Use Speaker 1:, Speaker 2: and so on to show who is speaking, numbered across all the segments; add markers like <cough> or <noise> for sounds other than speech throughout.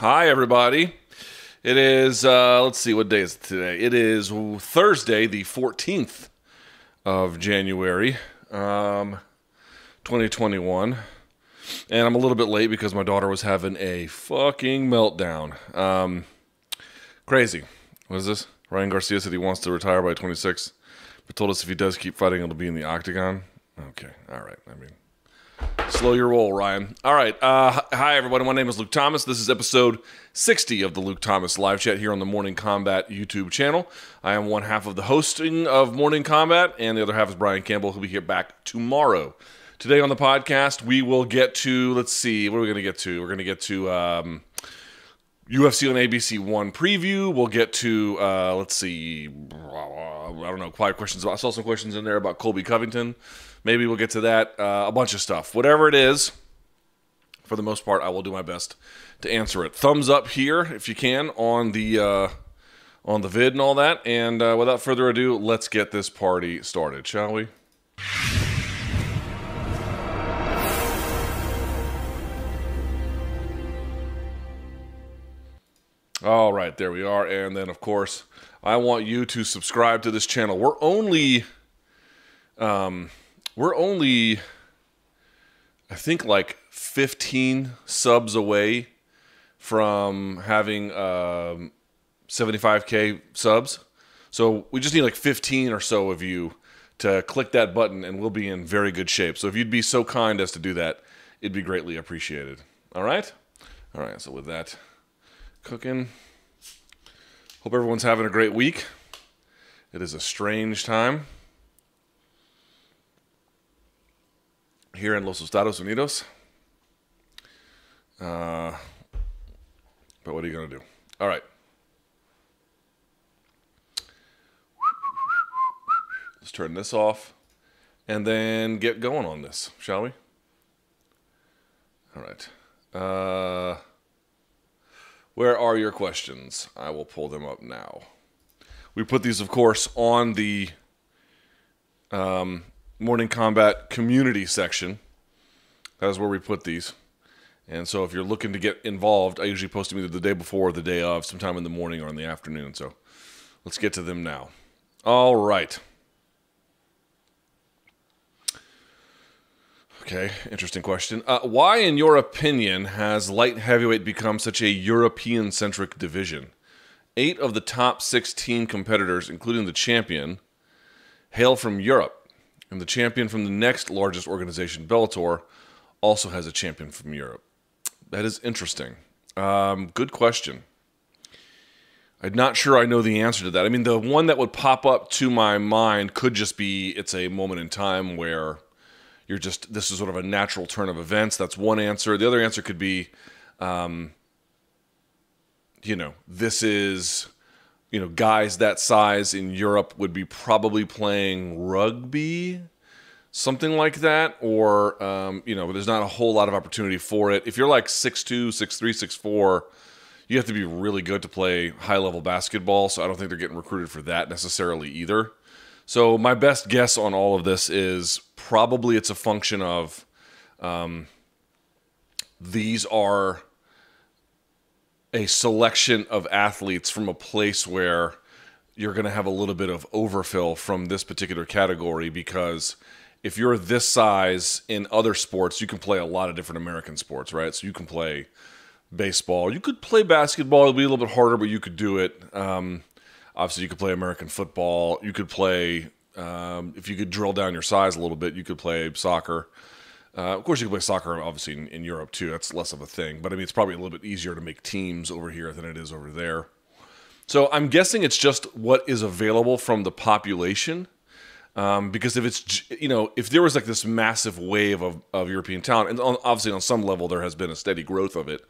Speaker 1: Hi, everybody. It is, uh, let's see, what day is it today? It is Thursday, the 14th of January, um, 2021. And I'm a little bit late because my daughter was having a fucking meltdown. Um, crazy. What is this? Ryan Garcia said he wants to retire by 26, but told us if he does keep fighting, it'll be in the octagon. Okay, all right. I mean, Slow your roll, Ryan. All right. Uh, hi, everybody. My name is Luke Thomas. This is episode 60 of the Luke Thomas live chat here on the Morning Kombat YouTube channel. I am one half of the hosting of Morning Kombat, and the other half is Brian Campbell, who'll be here back tomorrow. Today on the podcast, we will get to, let's see, what are we going to get to? We're going to get to um, UFC on ABC 1 preview. We'll get to, uh, let's see, I don't know, five questions. I saw some questions in there about Colby Covington. Maybe we'll get to that. Uh, a bunch of stuff. Whatever it is, for the most part, I will do my best to answer it. Thumbs up here if you can on the uh, on the vid and all that. And uh, without further ado, let's get this party started, shall we? All right, there we are. And then, of course, I want you to subscribe to this channel. We're only, um, we're only, I think, like 15 subs away from having um, 75k subs. So we just need like 15 or so of you to click that button, and we'll be in very good shape. So if you'd be so kind as to do that, it'd be greatly appreciated. All right, all right. So with that cooking. Hope everyone's having a great week. It is a strange time here in Los Estados Unidos. Uh, but what are you going to do? All right. Let's turn this off and then get going on this, shall we? All right. Uh, where are your questions? I will pull them up now. We put these, of course, on the um, Morning Kombat community section. That is where we put these. And so if you're looking to get involved, I usually post them either the day before or the day of, sometime in the morning or in the afternoon. So let's get to them now. All right. Okay, interesting question. Uh, why, in your opinion, has light heavyweight become such a European centric division? Eight of the top 16 competitors, including the champion, hail from Europe, and the champion from the next largest organization, Bellator, also has a champion from Europe. That is interesting. Um, good question. I'm not sure I know the answer to that. I mean, the one that would pop up to my mind could just be it's a moment in time where you're just this is sort of a natural turn of events. That's one answer. The other answer could be, um, you know, this is, you know, guys that size in Europe would be probably playing rugby, something like that, or um, you know, there's not a whole lot of opportunity for it. If you're like six two, six three, six four. You have to be really good to play high level basketball, so I don't think they're getting recruited for that necessarily either. So my best guess on all of this is probably it's a function of um, these are a selection of athletes from a place where you're going to have a little bit of overfill from this particular category because if you're this size in other sports, you can play a lot of different American sports, right? So you can play baseball, you could play basketball, it'll be a little bit harder, but you could do it. Um, obviously, you could play American football, you could play um, if you could drill down your size a little bit, you could play soccer. Uh, of course, you can play soccer, obviously, in, in, Europe too. That's less of a thing. But I mean, it's probably a little bit easier to make teams over here than it is over there. So I'm guessing it's just what is available from the population. Um, because if it's, you know, if there was like this massive wave of, of European talent, and on, obviously on some level there has been a steady growth of it.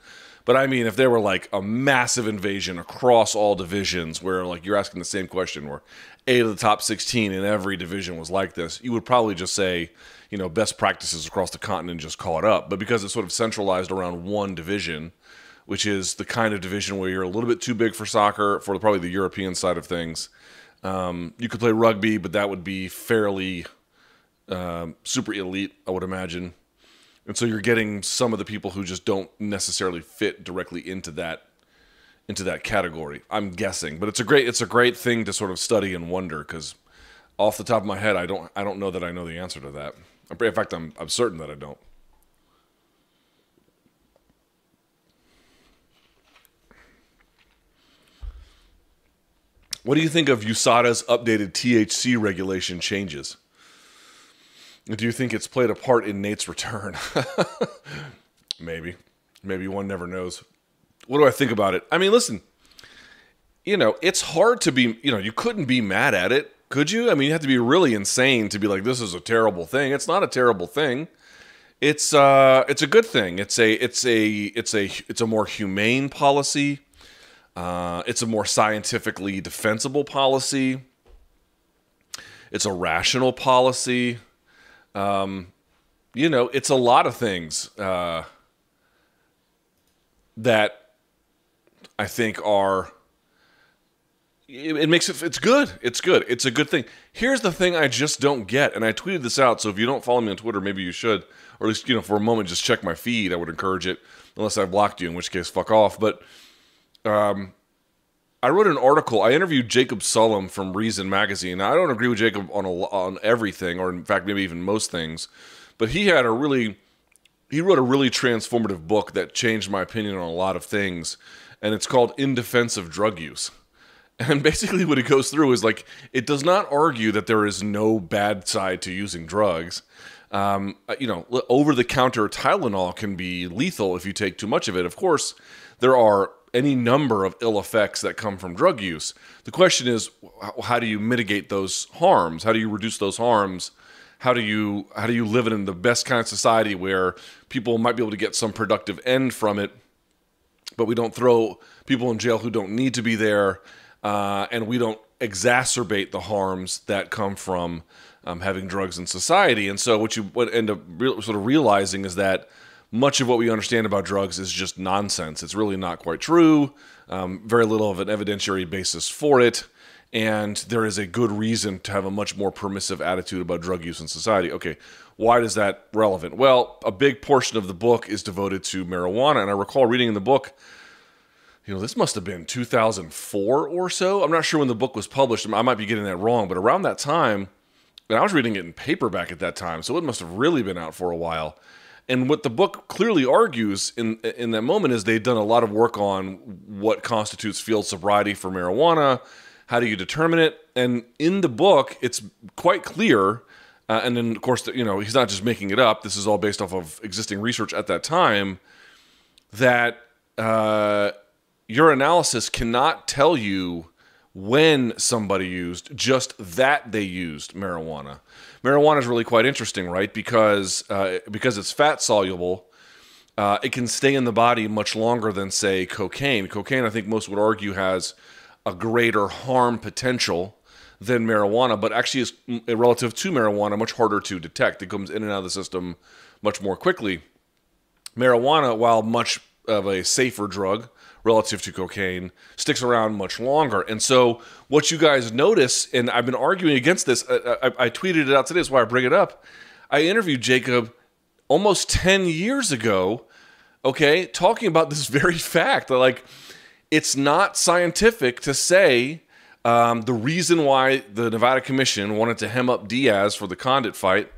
Speaker 1: But I mean, if there were like a massive invasion across all divisions, where like you're asking the same question, where eight of the top 16 in every division was like this, you would probably just say, you know, best practices across the continent just call it up. But because it's sort of centralized around one division, which is the kind of division where you're a little bit too big for soccer, for probably the European side of things, um, you could play rugby, but that would be fairly um, super elite, I would imagine. and so you're getting some of the people who just don't necessarily fit directly into that into that category. I'm guessing, but it's a great it's a great thing to sort of study and wonder because off the top of my head, I don't I don't know that I know the answer to that. In fact, I'm I'm certain that I don't. What do you think of USADA's updated THC regulation changes? Do you think it's played a part in Nate's return? <laughs> Maybe. Maybe one never knows. What do I think about it? I mean, listen, you know, it's hard to be, you know, you couldn't be mad at it, could you? I mean, you have to be really insane to be like, this is a terrible thing. It's not a terrible thing. It's uh it's a good thing. It's a it's a it's a it's a more humane policy. Uh, it's a more scientifically defensible policy. It's a rational policy. Um, you know, it's a lot of things uh, that I think are. It, it makes it. It's good. It's good. It's a good thing. Here's the thing I just don't get, and I tweeted this out. So if you don't follow me on Twitter, maybe you should, or at least you know for a moment just check my feed. I would encourage it, unless I blocked you, in which case fuck off. But um, I wrote an article. I interviewed Jacob Sullum from Reason Magazine. I don't agree with Jacob on a, on everything, or in fact, maybe even most things, but he had a really he wrote a really transformative book that changed my opinion on a lot of things, and it's called In Defense of Drug Use. <laughs> And basically, what it goes through is like it does not argue that there is no bad side to using drugs. Um, uh, you know, over the counter Tylenol can be lethal if you take too much of it. Of course, there are any number of ill effects that come from drug use. The question is, how do you mitigate those harms? How do you reduce those harms? How do you how do you live in the best kind of society where people might be able to get some productive end from it, but we don't throw people in jail who don't need to be there, uh, and we don't exacerbate the harms that come from um, having drugs in society. And so, what you end up re- sort of realizing is that much of what we understand about drugs is just nonsense. It's really not quite true. Um, very little of an evidentiary basis for it. And there is a good reason to have a much more permissive attitude about drug use in society. Okay, why is that relevant? Well, a big portion of the book is devoted to marijuana. And I recall reading in the book, you know, this must have been 2004 or so. I'm not sure when the book was published. I might be getting that wrong, but around that time, and I was reading it in paperback at that time, so it must have really been out for a while. And what the book clearly argues in in that moment is they've done a lot of work on what constitutes field sobriety for marijuana. How do you determine it? And in the book, it's quite clear. Uh, and then, of course, you know, he's not just making it up. This is all based off of existing research at that time. That uh, your analysis cannot tell you when somebody used, just that they used marijuana. Marijuana is really quite interesting, right? Because uh, because it's fat soluble, uh, it can stay in the body much longer than say cocaine. Cocaine, I think most would argue, has a greater harm potential than marijuana, but actually is mm, relative to marijuana much harder to detect. It comes in and out of the system much more quickly. Marijuana, while much of a safer drug, relative to cocaine sticks around much longer. And so, what you guys notice, and I've been arguing against this, I, I, I tweeted it out today, that's why I bring it up. I interviewed Jacob almost 10 years ago, okay, talking about this very <laughs> fact. that, Like, it's not scientific to say um, the reason why the Nevada Commission wanted to hem up Diaz for the Condit fight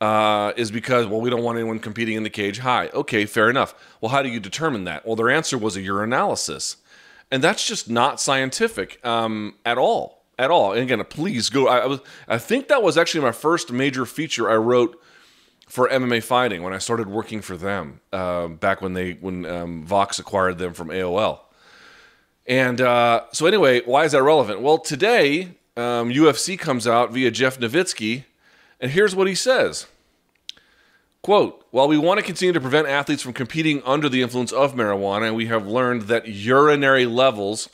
Speaker 1: uh, is because, well, we don't want anyone competing in the cage high. Okay, fair enough. Well, how do you determine that? Well, their answer was a urinalysis. And that's just not scientific um, at all. At all. And again, please go. I, I, was, I think that was actually my first major feature I wrote for MMA fighting when I started working for them uh, back when they when um, Vox acquired them from AOL. And uh, so anyway, why is that relevant? Well, today um, UFC comes out via Jeff Novitzky and here's what he says Quote, while we want to continue to prevent athletes from competing under the influence of marijuana, we have learned that urinary levels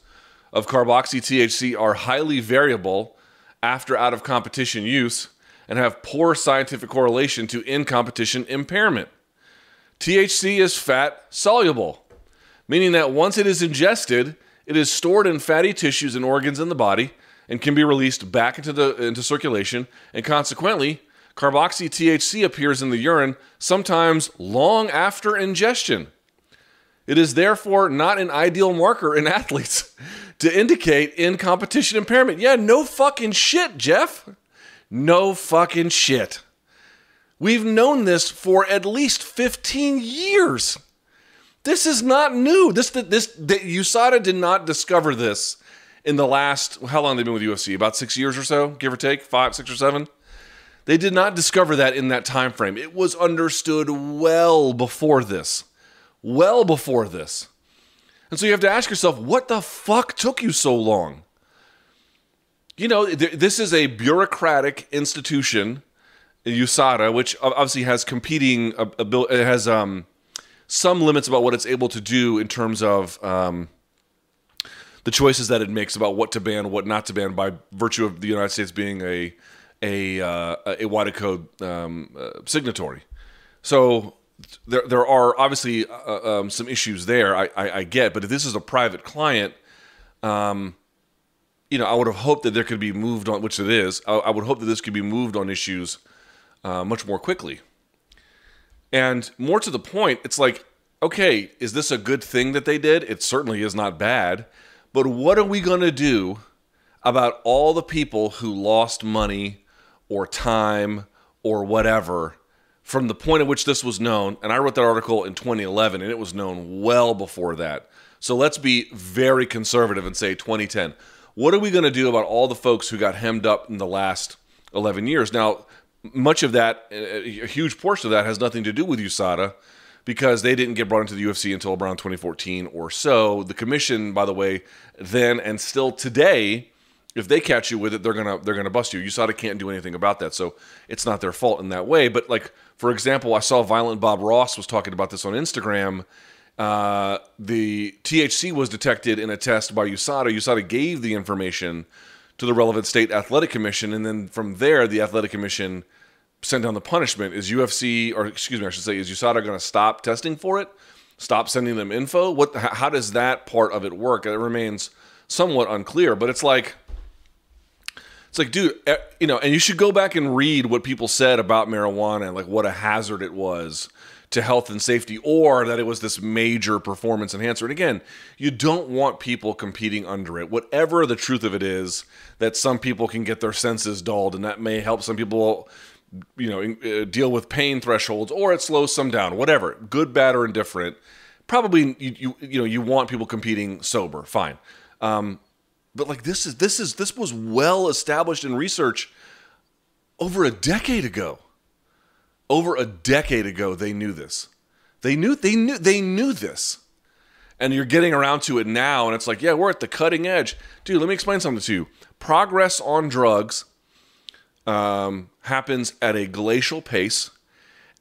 Speaker 1: of carboxy THC are highly variable after out of competition use and have poor scientific correlation to in competition impairment. THC is fat soluble, meaning that once it is ingested, it is stored in fatty tissues and organs in the body and can be released back into the into circulation and consequently Carboxy THC appears in the urine sometimes long after ingestion. It is therefore not an ideal marker in <laughs> athletes to indicate in competition impairment. Yeah, no fucking shit, Jeff. No fucking shit. We've known this for at least 15 years. This is not new. This this the, USADA did not discover this in the last how long they been with UFC? About six years or so, give or take, five, six or seven. They did not discover that in that time frame. It was understood well before this. Well before this. And so you have to ask yourself, what the fuck took you so long? You know, this is a bureaucratic institution, USADA, which obviously has competing, it has um, some limits about what it's able to do in terms of um, the choices that it makes about what to ban, what not to ban, by virtue of the United States being a a uh, a WADA code um, uh, signatory. So there there are obviously uh, um, some issues there. I, I, I, get, but if this is a private client, um, you know, I would have hoped that there could be moved on, which it is. I, I would hope that this could be moved on issues uh, much more quickly. And more to the point, it's like, okay, is this a good thing that they did? It certainly is not bad. But what are we going to do about all the people who lost money or time or whatever from the point at which this was known? And I wrote that article in 2011 and it was known well before that. So let's be very conservative and say 2010. What are we going to do about all the folks who got hemmed up in the last 11 years? Now, much of that, a huge portion of that, has nothing to do with USADA because they didn't get brought into the UFC until around 2014 or so. The commission, by the way, then and still today, if they catch you with it, they're gonna they're gonna bust you. USADA can't do anything about that, so it's not their fault in that way. But like for example, I saw Violent Bob Ross was talking about this on Instagram. Uh, the THC was detected in a test by USADA. USADA gave the information to the relevant state athletic commission, and then from there, the athletic commission sent down the punishment. Is UFC, or excuse me, I should say, is USADA going to stop testing for it? Stop sending them info? What? How does that part of it work? It remains somewhat unclear. But it's like, it's like, dude, eh, you know, and you should go back and read what people said about marijuana and like what a hazard it was to health and safety or that it was this major performance enhancer. And again, you don't want people competing under it. Whatever the truth of it is, that some people can get their senses dulled and that may help some people you know uh, deal with pain thresholds or it slows some down whatever good bad or indifferent probably you you, you know you want people competing sober fine. Um, but like this is this is this was well established in research over a decade ago. Over a decade ago they knew this. They knew they knew they knew this. And you're getting around to it now and it's like yeah we're at the cutting edge. Dude let me explain something to you. Progress on drugs um, happens at a glacial pace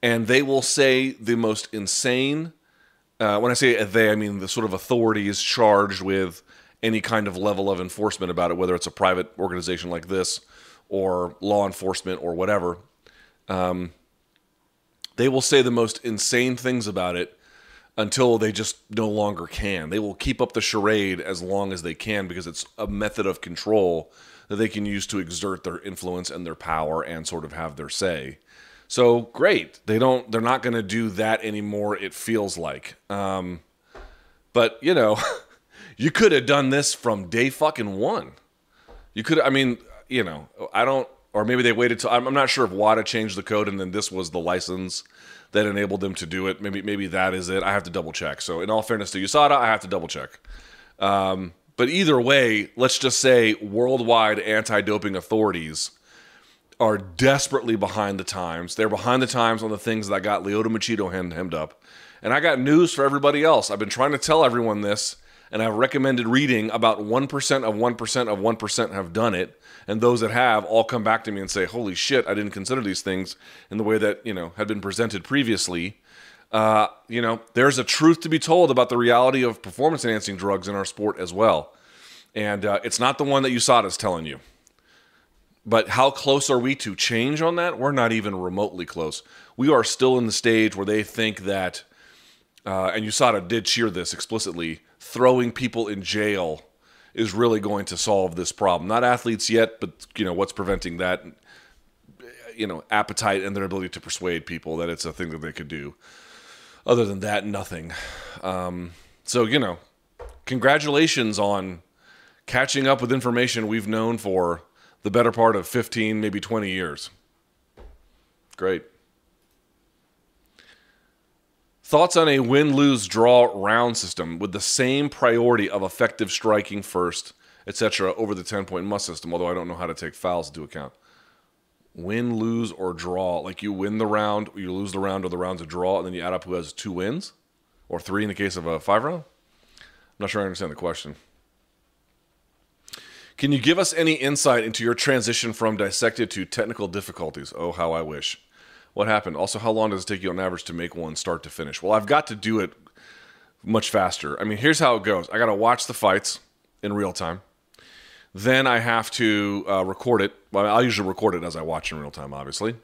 Speaker 1: and they will say the most insane uh, when i say they i mean the sort of authorities charged with any kind of level of enforcement about it whether it's a private organization like this or law enforcement or whatever. Um, they will say the most insane things about it until they just no longer can. They will keep up the charade as long as they can because it's a method of control that they can use to exert their influence and their power and sort of have their say. So great. They don't they're not going to do that anymore it feels like. Um, but, you know, <laughs> you could have done this from day fucking 1. You could I mean, you know, I don't or maybe they waited till I'm not sure if WADA changed the code and then this was the license that enabled them to do it. Maybe maybe that is it. I have to double check. So in all fairness to USADA, I have to double check. Um, but either way, let's just say worldwide anti-doping authorities are desperately behind the times. They're behind the times on the things that got Lyoto Machida hemmed up. And I got news for everybody else. I've been trying to tell everyone this, and I've recommended reading. About 1% of 1% of 1% have done it and those that have all come back to me and say, "Holy shit, I didn't consider these things in the way that you know had been presented previously." Uh, you know, there's a truth to be told about the reality of performance enhancing drugs in our sport as well, and uh, it's not the one that USADA is telling you. But how close are we to change on that? We're not even remotely close. We are still in the stage where they think that, uh, and USADA did cheer this explicitly, throwing people in jail is really going to solve this problem. Not athletes yet, but you know what's preventing that. you know appetite and their ability to persuade people that it's a thing that they could do. Other than that, nothing. Um, so you know, congratulations on catching up with information we've known for the better part of 15, maybe 20 years. Great. Thoughts on a win lose draw round system with the same priority of effective striking first, etc., over the 10 point must system, although I don't know how to take fouls into account. Win, lose, or draw. Like you win the round, you lose the round, or the round's a draw, and then you add up who has two wins, or three in the case of a five round. I'm not sure I understand the question. Can you give us any insight into your transition from dissected to technical difficulties? Oh, how I wish. What happened? Also, how long does it take you on average to make one start to finish? Well, I've got to do it much faster. I mean, here's how it goes I got to watch the fights in real time. Then I have to uh, record it. Well, I'll usually record it as I watch in real time, obviously.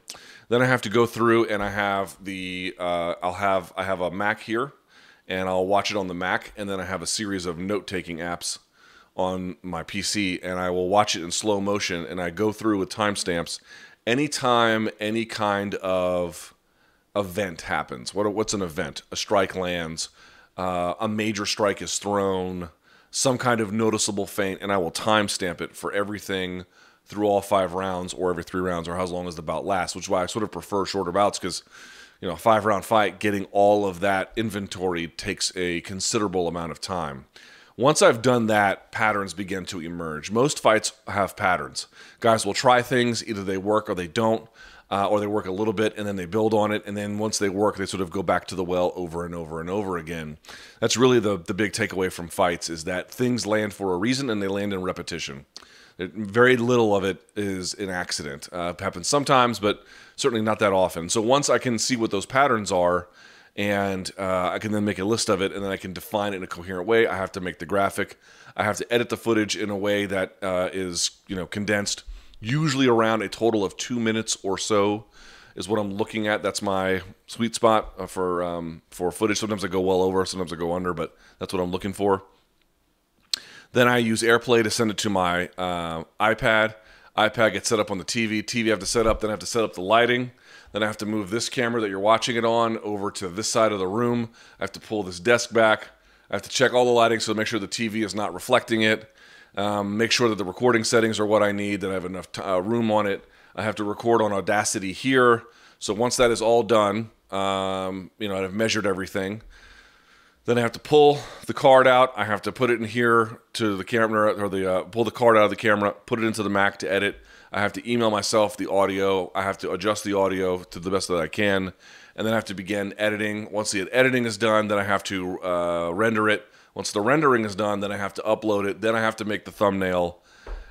Speaker 1: Then I have to go through and I have the uh, I'll have I have a Mac here, and I'll watch it on the Mac, and then I have a series of note taking apps on my PC, and I will watch it in slow motion, and I go through with timestamps anytime any kind of event happens. What what's an event? A strike lands, uh, a major strike is thrown some kind of noticeable feint, and I will timestamp it for everything through all five rounds or every three rounds or as long as the bout lasts, which is why I sort of prefer shorter bouts because, you know, a five round fight, getting all of that inventory takes a considerable amount of time. Once I've done that, patterns begin to emerge. Most fights have patterns. Guys will try things, either they work or they don't uh, or they work a little bit and then they build on it, and then once they work, they sort of go back to the well over and over and over again. That's really the the big takeaway from fights is that things land for a reason and they land in repetition. It, very little of it is an accident. Uh, happens sometimes, but certainly not that often. So once I can see what those patterns are, and uh, I can then make a list of it, and then I can define it in a coherent way. I have to make the graphic. I have to edit the footage in a way that uh, is, you know, condensed usually around a total of two minutes or so is what I'm looking at. That's my sweet spot uh, for um, for footage. Sometimes I go well over, sometimes I go under, but that's what I'm looking for. Then I use AirPlay to send it to my uh, iPad. iPad gets set up on the TV. TV I have to set up. Then I have to set up the lighting. Then I have to move this camera that you're watching it on over to this side of the room. I have to pull this desk back. I have to check all the lighting so to make sure the TV is not reflecting it. Um, make sure that the recording settings are what I need, that I have enough uh, room on it. I have to record on Audacity here. So once that is all done, um, you know, I've measured everything. Then I have to pull the card out. I have to put it in here to the camera, or the uh, pull the card out of the camera, put it into the Mac to edit. I have to email myself the audio. I have to adjust the audio to the best that I can, and then I have to begin editing. Once the editing is done, then I have to uh, render it once the rendering is done, then I have to upload it. Then I have to make the thumbnail.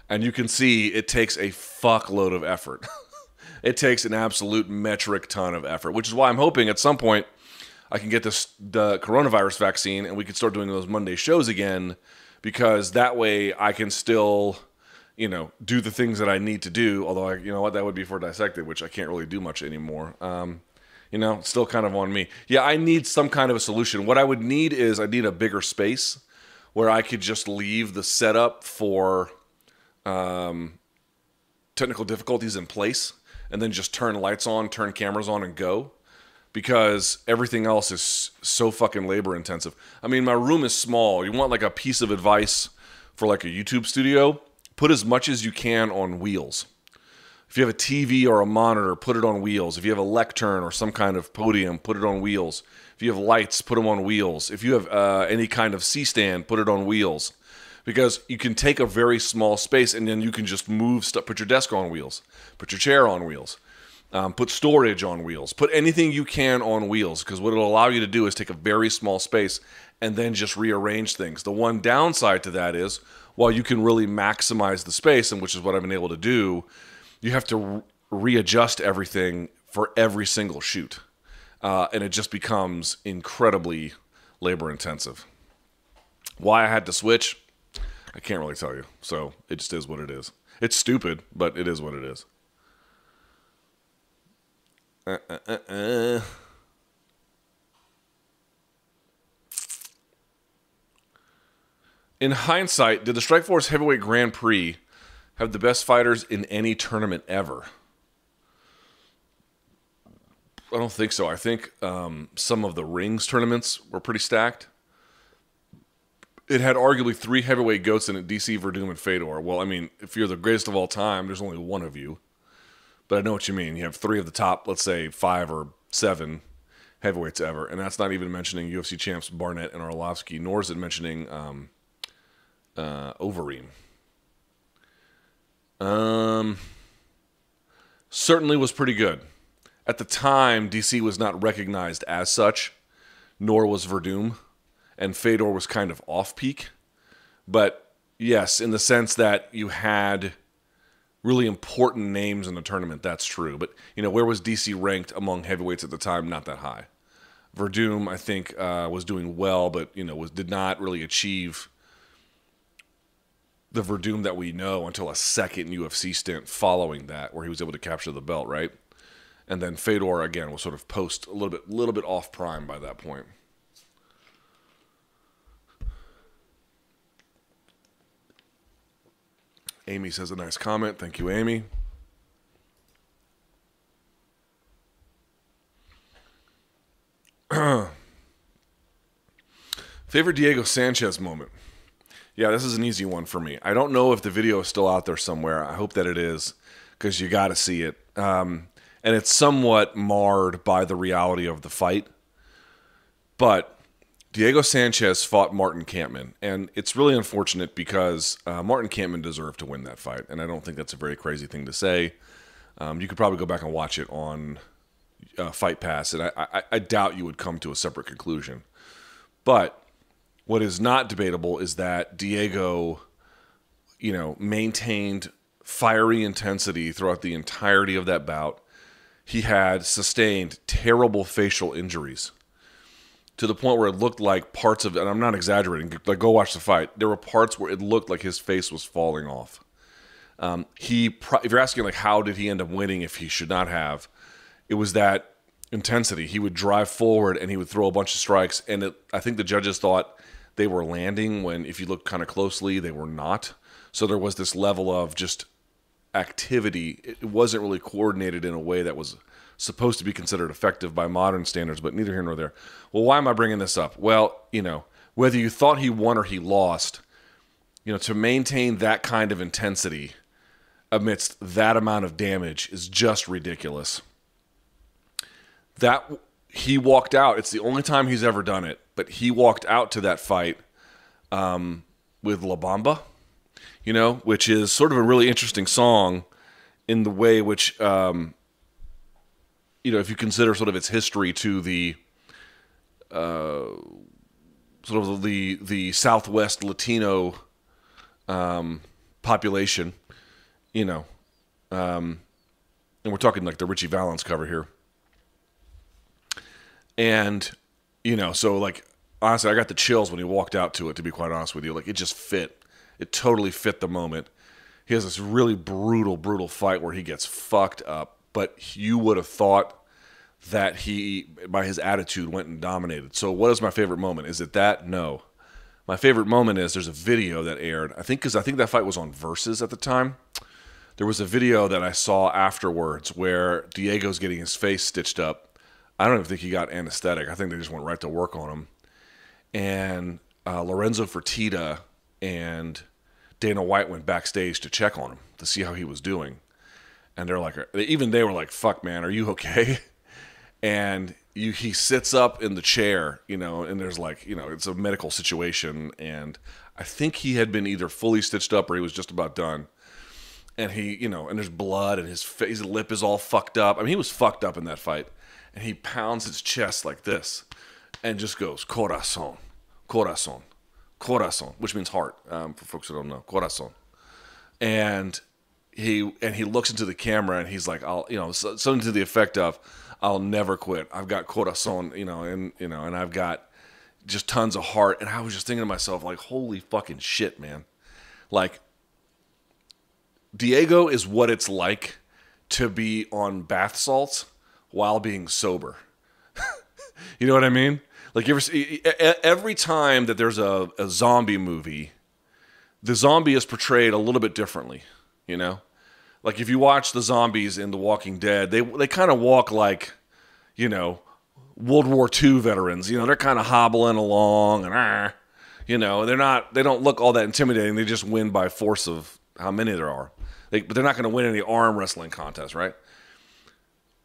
Speaker 1: And you can see it takes a fuckload of effort. <laughs> it takes an absolute metric ton of effort, which is why I'm hoping at some point I can get this the coronavirus vaccine and we can start doing those Monday shows again because that way I can still you know do the things that I need to do although I, you know what that would be for dissected which I can't really do much anymore um, you know, still kind of on me. Yeah, I need some kind of a solution. What I would need is I need a bigger space where I could just leave the setup for um, technical difficulties in place and then just turn lights on, turn cameras on, and go because everything else is so fucking labor intensive. I mean, my room is small. You want like a piece of advice for like a YouTube studio? Put as much as you can on wheels. If you have a TV or a monitor, put it on wheels. If you have a lectern or some kind of podium, put it on wheels. If you have lights, put them on wheels. If you have uh, any kind of C stand, put it on wheels. Because you can take a very small space and then you can just move stuff. Put your desk on wheels. Put your chair on wheels. Um, put storage on wheels. Put anything you can on wheels. Because what it'll allow you to do is take a very small space and then just rearrange things. The one downside to that is while you can really maximize the space, and which is what I've been able to do, you have to readjust everything for every single shoot. Uh, and it just becomes incredibly labor intensive. Why I had to switch, I can't really tell you. So it just is what it is. It's stupid, but it is what it is. Uh, uh, uh, uh. In hindsight, did the Strikeforce Heavyweight Grand Prix have the best fighters in any tournament ever. I don't think so. I think um, some of the rings tournaments were pretty stacked. It had arguably three heavyweight goats in it: DC, Werdum, and Fedor. Well, I mean, if you're the greatest of all time, there's only one of you. But I know what you mean. You have three of the top, let's say five or seven heavyweights ever, and that's not even mentioning UFC champs Barnett and Arlovsky, nor is it mentioning um, uh, Overeem. Um, certainly was pretty good. At the time, DC was not recognized as such, nor was Werdum, and Fedor was kind of off peak. But yes, in the sense that you had really important names in the tournament, that's true. But you know, where was DC ranked among heavyweights at the time? Not that high. Werdum, I think, uh, was doing well, but you know, was did not really achieve the Werdum that we know until a second UFC stint following that, where he was able to capture the belt, right? And then Fedor again was sort of post a little bit, little bit off prime by that point. Amy says a nice comment. Thank you, Amy. <clears throat> Favorite Diego Sanchez moment? Yeah, this is an easy one for me. I don't know if the video is still out there somewhere. I hope that it is because you got to see it. Um, and it's somewhat marred by the reality of the fight. But Diego Sanchez fought Martin Kampmann, and it's really unfortunate because uh, Martin Kampmann deserved to win that fight, and I don't think that's a very crazy thing to say. Um, you could probably go back and watch it on uh, Fight Pass, and I, I, I doubt you would come to a separate conclusion. But what is not debatable is that Diego, you know, maintained fiery intensity throughout the entirety of that bout. He had sustained terrible facial injuries to the point where it looked like parts of and I'm not exaggerating. Like go watch the fight. There were parts where it looked like his face was falling off. Um, he, if you're asking like how did he end up winning if he should not have, it was that intensity. He would drive forward and he would throw a bunch of strikes, and it, I think the judges thought they were landing when, if you look kind of closely, they were not. So there was this level of just activity. It wasn't really coordinated in a way that was supposed to be considered effective by modern standards, but neither here nor there. Well, why am I bringing this up? Well, you know, whether you thought he won or he lost, you know, to maintain that kind of intensity amidst that amount of damage is just ridiculous. That he walked out. It's the only time he's ever done it, but he walked out to that fight um, with La Bamba, you know, which is sort of a really interesting song in the way which, um, you know, if you consider sort of its history to the uh, sort of the the Southwest Latino um, population, you know, um, and we're talking like the Ritchie Valens cover here and, you know, so like, honestly, I got the chills when he walked out to it, to be quite honest with you. Like, it just fit. It totally fit the moment. He has this really brutal, brutal fight where he gets fucked up, but you would have thought that he, by his attitude, went and dominated. So, what is my favorite moment? Is it that? No. My favorite moment is there's a video that aired. I think because I think that fight was on Versus at the time. There was a video that I saw afterwards where Diego's getting his face stitched up I don't even think he got anesthetic. I think they just went right to work on him. And uh, Lorenzo Fertitta and Dana White went backstage to check on him to see how he was doing. And they're like, even they were like, "Fuck, man, are you okay?" <laughs> And you, he sits up in the chair, you know, and there's like, you know, it's a medical situation, and I think he had been either fully stitched up or he was just about done. And he, you know, and there's blood, and his face, his lip is all fucked up. I mean, he was fucked up in that fight and he pounds his chest like this and just goes corazon, corazon, corazon, which means heart um, for folks who don't know, corazon. And he and he looks into the camera and he's like, "I'll," you know, something to the effect of, "I'll never quit. I've got corazon, you know, and you know, and I've got just tons of heart." And I was just thinking to myself, like, "Holy fucking shit, man!" Like, Diego is what it's like to be on bath salts while being sober. <laughs> you know what I mean? Like you ever see, every time that there's a, a zombie movie, the zombie is portrayed a little bit differently. You know, like if you watch the zombies in The Walking Dead, they they kind of walk like, you know, World War II veterans. You know, they're kind of hobbling along and, you know, they're not, they don't look all that intimidating. They just win by force of how many there are. They, but they're not going to win any arm wrestling contest, right?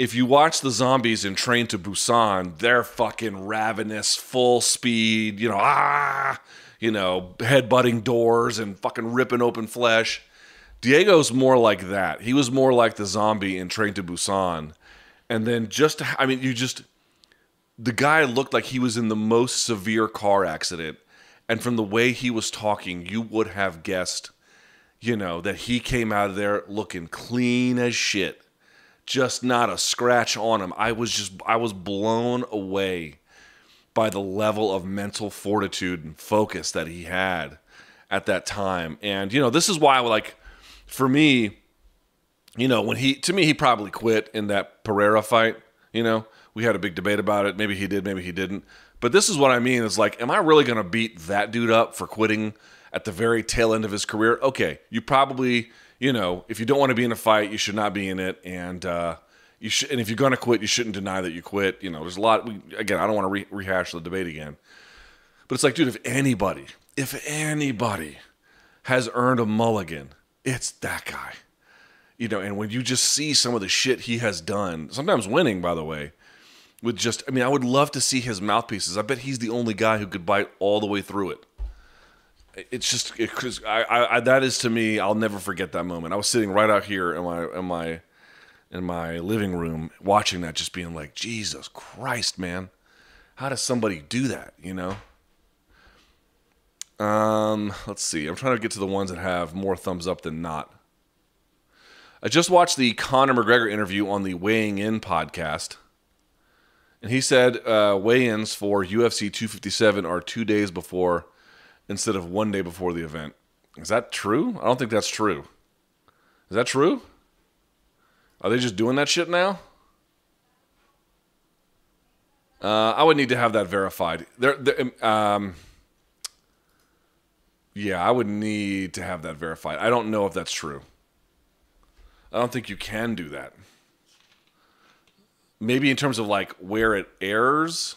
Speaker 1: If you watch the zombies in Train to Busan, they're fucking ravenous, full speed, you know, ah, you know, headbutting doors and fucking ripping open flesh. Diego's more like that. He was more like the zombie in Train to Busan. And then just, I mean, you just, the guy looked like he was in the most severe car accident. And from the way he was talking, you would have guessed, you know, that he came out of there looking clean as shit. Just not a scratch on him. I was just, I was blown away by the level of mental fortitude and focus that he had at that time. And, you know, this is why, like, for me, you know, when he to me he probably quit in that Pereira fight. You know, we had a big debate about it. Maybe he did, maybe he didn't. But this is what I mean: is like, am I really going to beat that dude up for quitting at the very tail end of his career? Okay, you probably, you know, if you don't want to be in a fight, you should not be in it, and uh, you should. And if you're going to quit, you shouldn't deny that you quit. You know, there's a lot. We, again, I don't want to re- rehash the debate again, but it's like, dude, if anybody, if anybody has earned a mulligan it's that guy. You know, and when you just see some of the shit he has done, sometimes winning, by the way, with just, I mean, I would love to see his mouthpieces. I bet he's the only guy who could bite all the way through it. It's just, it, I, I, I, that is to me, I'll never forget that moment. I was sitting right out here in my, in my, in my living room watching that, just being like, Jesus Christ, man, how does somebody do that? You know? Um, let's see. I'm trying to get to the ones that have more thumbs up than not. I just watched the Conor McGregor interview on the Weighing In podcast. And he said uh, weigh ins for UFC 257 are two days before instead of one day before the event. Is that true? I don't think that's true. Is that true? Are they just doing that shit now? Uh, I would need to have that verified. There, um, yeah, I would need to have that verified. I don't know if that's true. I don't think you can do that. Maybe in terms of like where it airs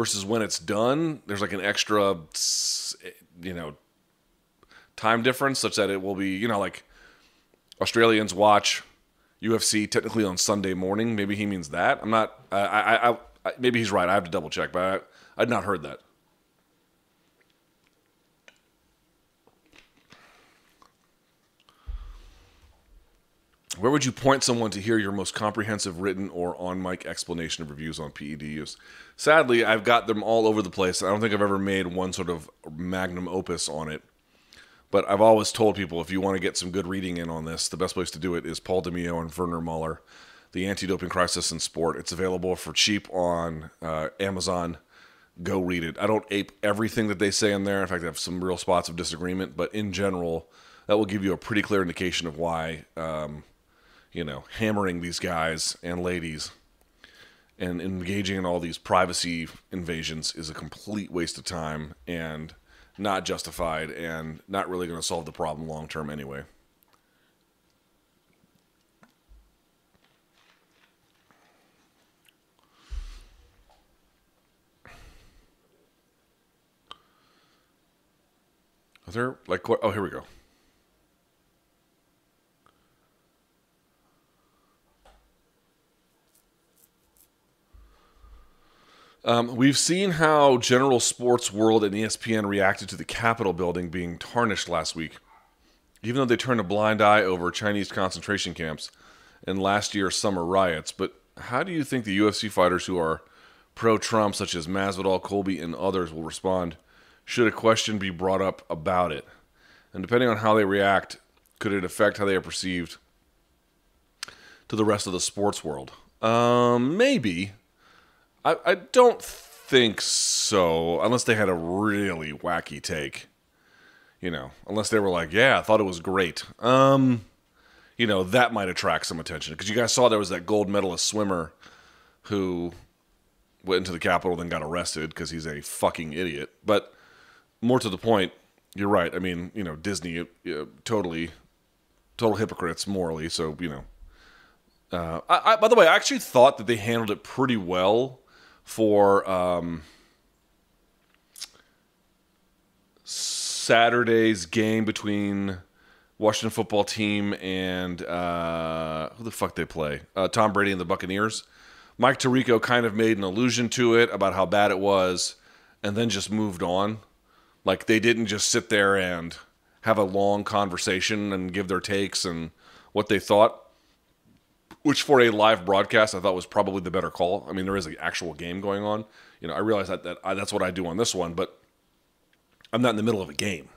Speaker 1: versus when it's done, there's like an extra, you know, time difference such that it will be, you know, like Australians watch UFC technically on Sunday morning. Maybe he means that. I'm not. I. I. I maybe he's right. I have to double check, but I, I'd not heard that. Where would you point someone to hear your most comprehensive written or on mic explanation of reviews on PED use? Sadly, I've got them all over the place. I don't think I've ever made one sort of magnum opus on it. But I've always told people if you want to get some good reading in on this, the best place to do it is Paul Dimeo and Werner Muller, The Anti Doping Crisis in Sport. It's available for cheap on uh, Amazon. Go read it. I don't ape everything that they say in there. In fact, I have some real spots of disagreement, but in general, that will give you a pretty clear indication of why. Um, you know, hammering these guys and ladies and engaging in all these privacy invasions is a complete waste of time and not justified and not really going to solve the problem long term anyway. Are there like? Oh, here we go. Um, we've seen how General Sports World and ESPN reacted to the Capitol building being tarnished last week, even though they turned a blind eye over Chinese concentration camps and last year's summer riots. But how do you think the UFC fighters who are pro Trump, such as Masvidal, Colby, and others, will respond should a question be brought up about it? And depending on how they react, could it affect how they are perceived to the rest of the sports world? Um, maybe. I, I don't think so, unless they had a really wacky take. You know, unless they were like, "Yeah, I thought it was great." Um, you know, that might attract some attention because you guys saw there was that gold medalist swimmer who went into the Capitol then got arrested because he's a fucking idiot. But more to the point, you're right. I mean, you know, Disney uh, totally, total hypocrites morally. So you know, Uh, I, I, by the way, I actually thought that they handled it pretty well for um, Saturday's game between Washington football team and uh, who the fuck they play? Uh, Tom Brady and the Buccaneers. Mike Tirico kind of made an allusion to it about how bad it was, and then just moved on. Like they didn't just sit there and have a long conversation and give their takes and what they thought. Which for a live broadcast, I thought was probably the better call. I mean, there is an actual game going on. You know, I realize that, that I, that's what I do on this one, but I'm not in the middle of a game,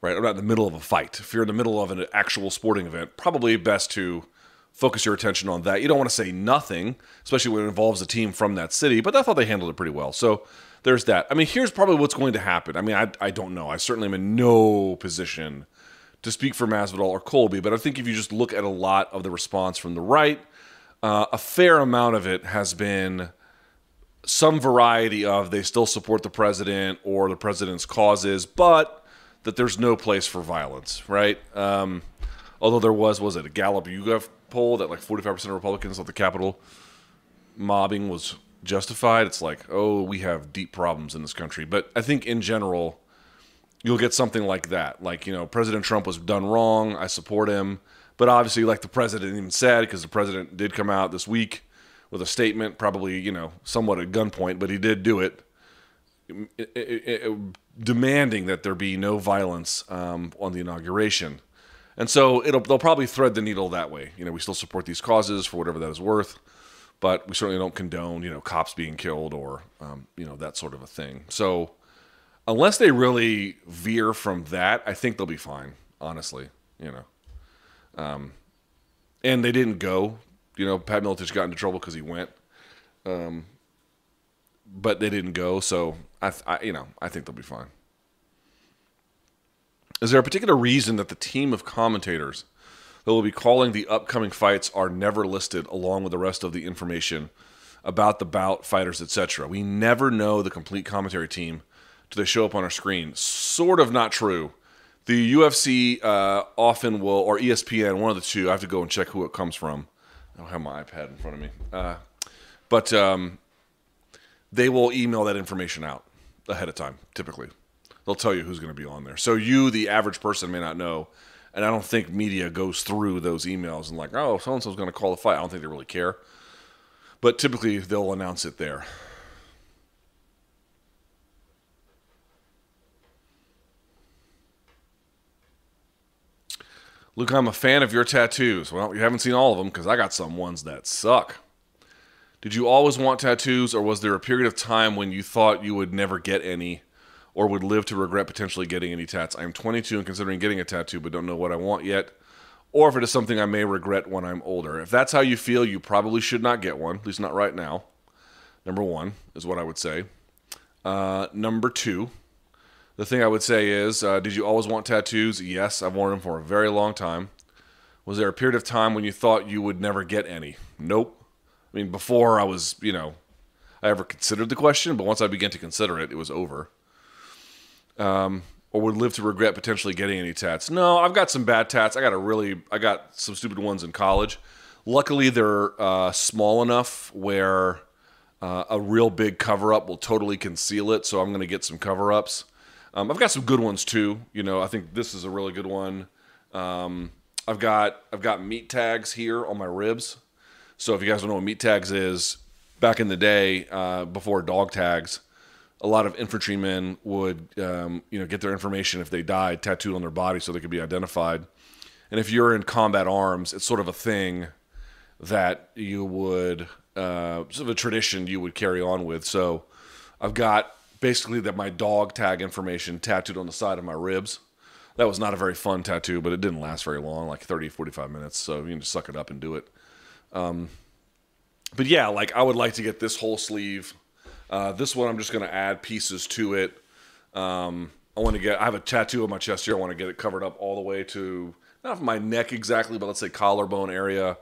Speaker 1: right? I'm not in the middle of a fight. If you're in the middle of an actual sporting event, probably best to focus your attention on that. You don't want to say nothing, especially when it involves a team from that city, but I thought they handled it pretty well. So there's that. I mean, here's probably what's going to happen. I mean, I, I don't know. I certainly am in no position to speak for Masvidal or Colby, but I think if you just look at a lot of the response from the right, uh, a fair amount of it has been some variety of they still support the president or the president's causes, but that there's no place for violence, right? Um, although there was, was it a Gallup YouGov poll that like 45% of Republicans thought the Capitol mobbing was justified? It's like, oh, we have deep problems in this country. But I think in general, you'll get something like that. Like, you know, President Trump was done wrong. I support him. But obviously, like the president even said, because the president did come out this week with a statement, probably, you know, somewhat at gunpoint, but he did do it, demanding that there be no violence um, on the inauguration. And so it'll, they'll probably thread the needle that way. You know, we still support these causes for whatever that is worth, but we certainly don't condone, you know, cops being killed or, um, you know, that sort of a thing. So unless they really veer from that, I think they'll be fine, honestly, you know. Um, and they didn't go you know, Pat Miletich got into trouble because he went, um, but they didn't go. So I, I, you know, I think they'll be fine. Is there a particular reason that the team of commentators that will be calling the upcoming fights are never listed along with the rest of the information about the bout, fighters, etc.? We never know the complete commentary team do they show up on our screen. Sort of not true. The UFC uh, often will, or ESPN, one of the two. I have to go and check who it comes from. I don't have my iPad in front of me. Uh, but um, they will email that information out ahead of time, typically. They'll tell you who's going to be on there. So you, the average person, may not know. And I don't think media goes through those emails and like, oh, so and so's going to call the fight. I don't think they really care. But typically, they'll announce it there. Luke, I'm a fan of your tattoos. Well, you haven't seen all of them because I got some ones that suck. Did you always want tattoos, or was there a period of time when you thought you would never get any, or would live to regret potentially getting any tats? I am 22 and considering getting a tattoo, but don't know what I want yet, or if it is something I may regret when I'm older. If that's how you feel, you probably should not get one, at least not right now. Number one is what I would say. Uh, number two, the thing I would say is, uh, did you always want tattoos? Yes, I've worn them for a very long time. Was there a period of time when you thought you would never get any? Nope. I mean, before I was, you know, I ever considered the question, but once I began to consider it, it was over. Um, or would live to regret potentially getting any tats? No, I've got some bad tats. I got a really, I got some stupid ones in college. Luckily, they're uh, small enough where uh, a real big cover up will totally conceal it. So I'm going to get some cover ups. Um, I've got some good ones too. You know, I think this is a really good one. Um, I've got I've got meat tags here on my ribs. So if you guys don't know what meat tags is, back in the day uh, before dog tags, a lot of infantrymen would um, you know get their information if they died tattooed on their body so they could be identified. And if you're in combat arms, it's sort of a thing that you would uh, sort of a tradition you would carry on with. So I've got basically that my dog tag information tattooed on the side of my ribs. That was not a very fun tattoo, but it didn't last very long, like 30, 45 minutes. So you can just suck it up and do it. Um, but yeah, like I would like to get this whole sleeve. Uh, this one, I'm just going to add pieces to it. Um, I want to get, I have a tattoo on my chest here. I want to get it covered up all the way to, not my neck exactly, but let's say collarbone area.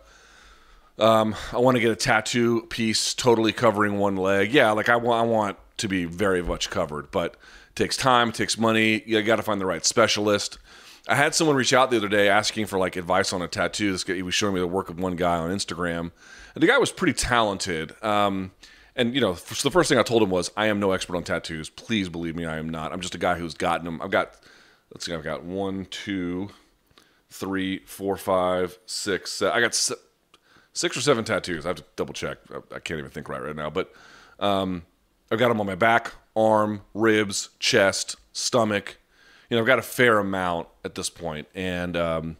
Speaker 1: Um, I want to get a tattoo piece totally covering one leg. Yeah, like I want, I want to be very much covered, but takes time, takes money. You got to find the right specialist. I had someone reach out the other day asking for like advice on a tattoo. This guy, he was showing me the work of one guy on Instagram, and the guy was pretty talented. Um, and you know, so the first thing I told him was, "I am no expert on tattoos. Please believe me, I am not. I'm just a guy who's gotten them. I've got, let's see, I've got one, two, three, four, five, six. Seven, I got six or seven tattoos. I have to double check. I, I can't even think right right now, but um, I've got them on my back, arm, ribs, chest, stomach. You know, I've got a fair amount at this point, and um,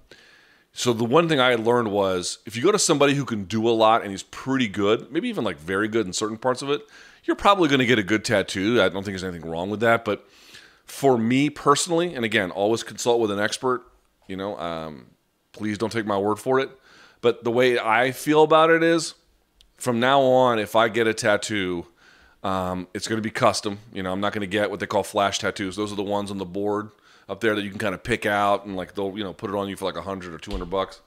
Speaker 1: so the one thing I had learned was if you go to somebody who can do a lot and he's pretty good, maybe even like very good in certain parts of it, you're probably going to get a good tattoo. I don't think there's anything wrong with that, but for me personally, and again, always consult with an expert. You know, um, please don't take my word for it. But the way I feel about it is, from now on, if I get a tattoo, um, it's going to be custom. You know, I'm not going to get what they call flash tattoos. Those are the ones on the board up there that you can kind of pick out and like they'll you know put it on you for like a hundred or two hundred bucks.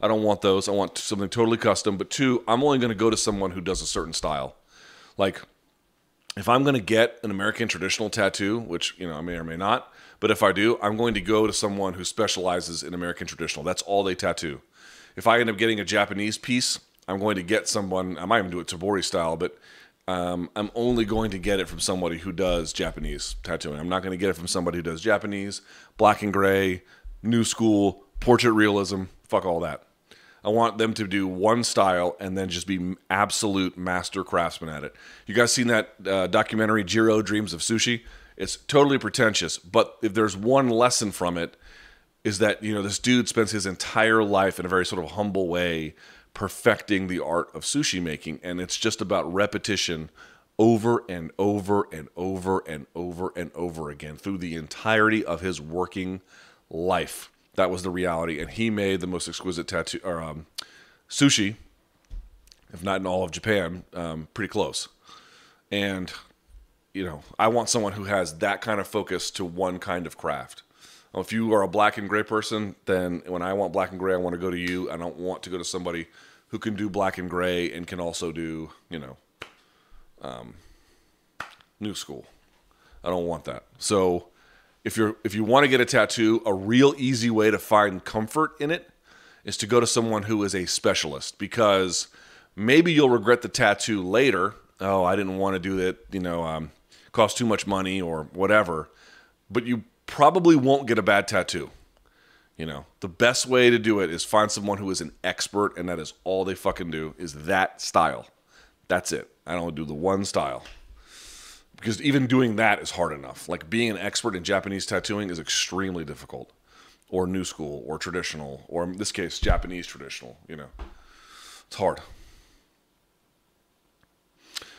Speaker 1: I don't want those. I want something totally custom. But two, I'm only going to go to someone who does a certain style. Like if I'm going to get an American traditional tattoo, which you know I may or may not, but if I do, I'm going to go to someone who specializes in American traditional. That's all they tattoo. If I end up getting a Japanese piece, I'm going to get someone. I might even do it Tebori style, but um, I'm only going to get it from somebody who does Japanese tattooing. I'm not going to get it from somebody who does Japanese, black and gray, new school, portrait realism. Fuck all that. I want them to do one style and then just be absolute master craftsmen at it. You guys seen that uh, documentary, Jiro Dreams of Sushi? It's totally pretentious, but if there's one lesson from it, is that you know this dude spends his entire life in a very sort of humble way perfecting the art of sushi making. And it's just about repetition over and over and over and over and over again through the entirety of his working life. That was the reality. And he made the most exquisite tattoo or um, sushi, if not in all of Japan, um, pretty close. And, you know, I want someone who has that kind of focus to one kind of craft. If you are a black and gray person, then when I want black and gray, I want to go to you. I don't want to go to somebody who can do black and gray and can also do, you know, um, new school. I don't want that. So if you're if you want to get a tattoo, a real easy way to find comfort in it is to go to someone who is a specialist because maybe you'll regret the tattoo later. Oh, I didn't want to do that, you know, um, cost too much money or whatever. But you probably won't get a bad tattoo. You know, the best way to do it is find someone who is an expert and that is all they fucking do is that style. That's it. I don't do the one style. Because even doing that is hard enough. Like being an expert in Japanese tattooing is extremely difficult. Or new school or traditional, or in this case, Japanese traditional, you know. It's hard.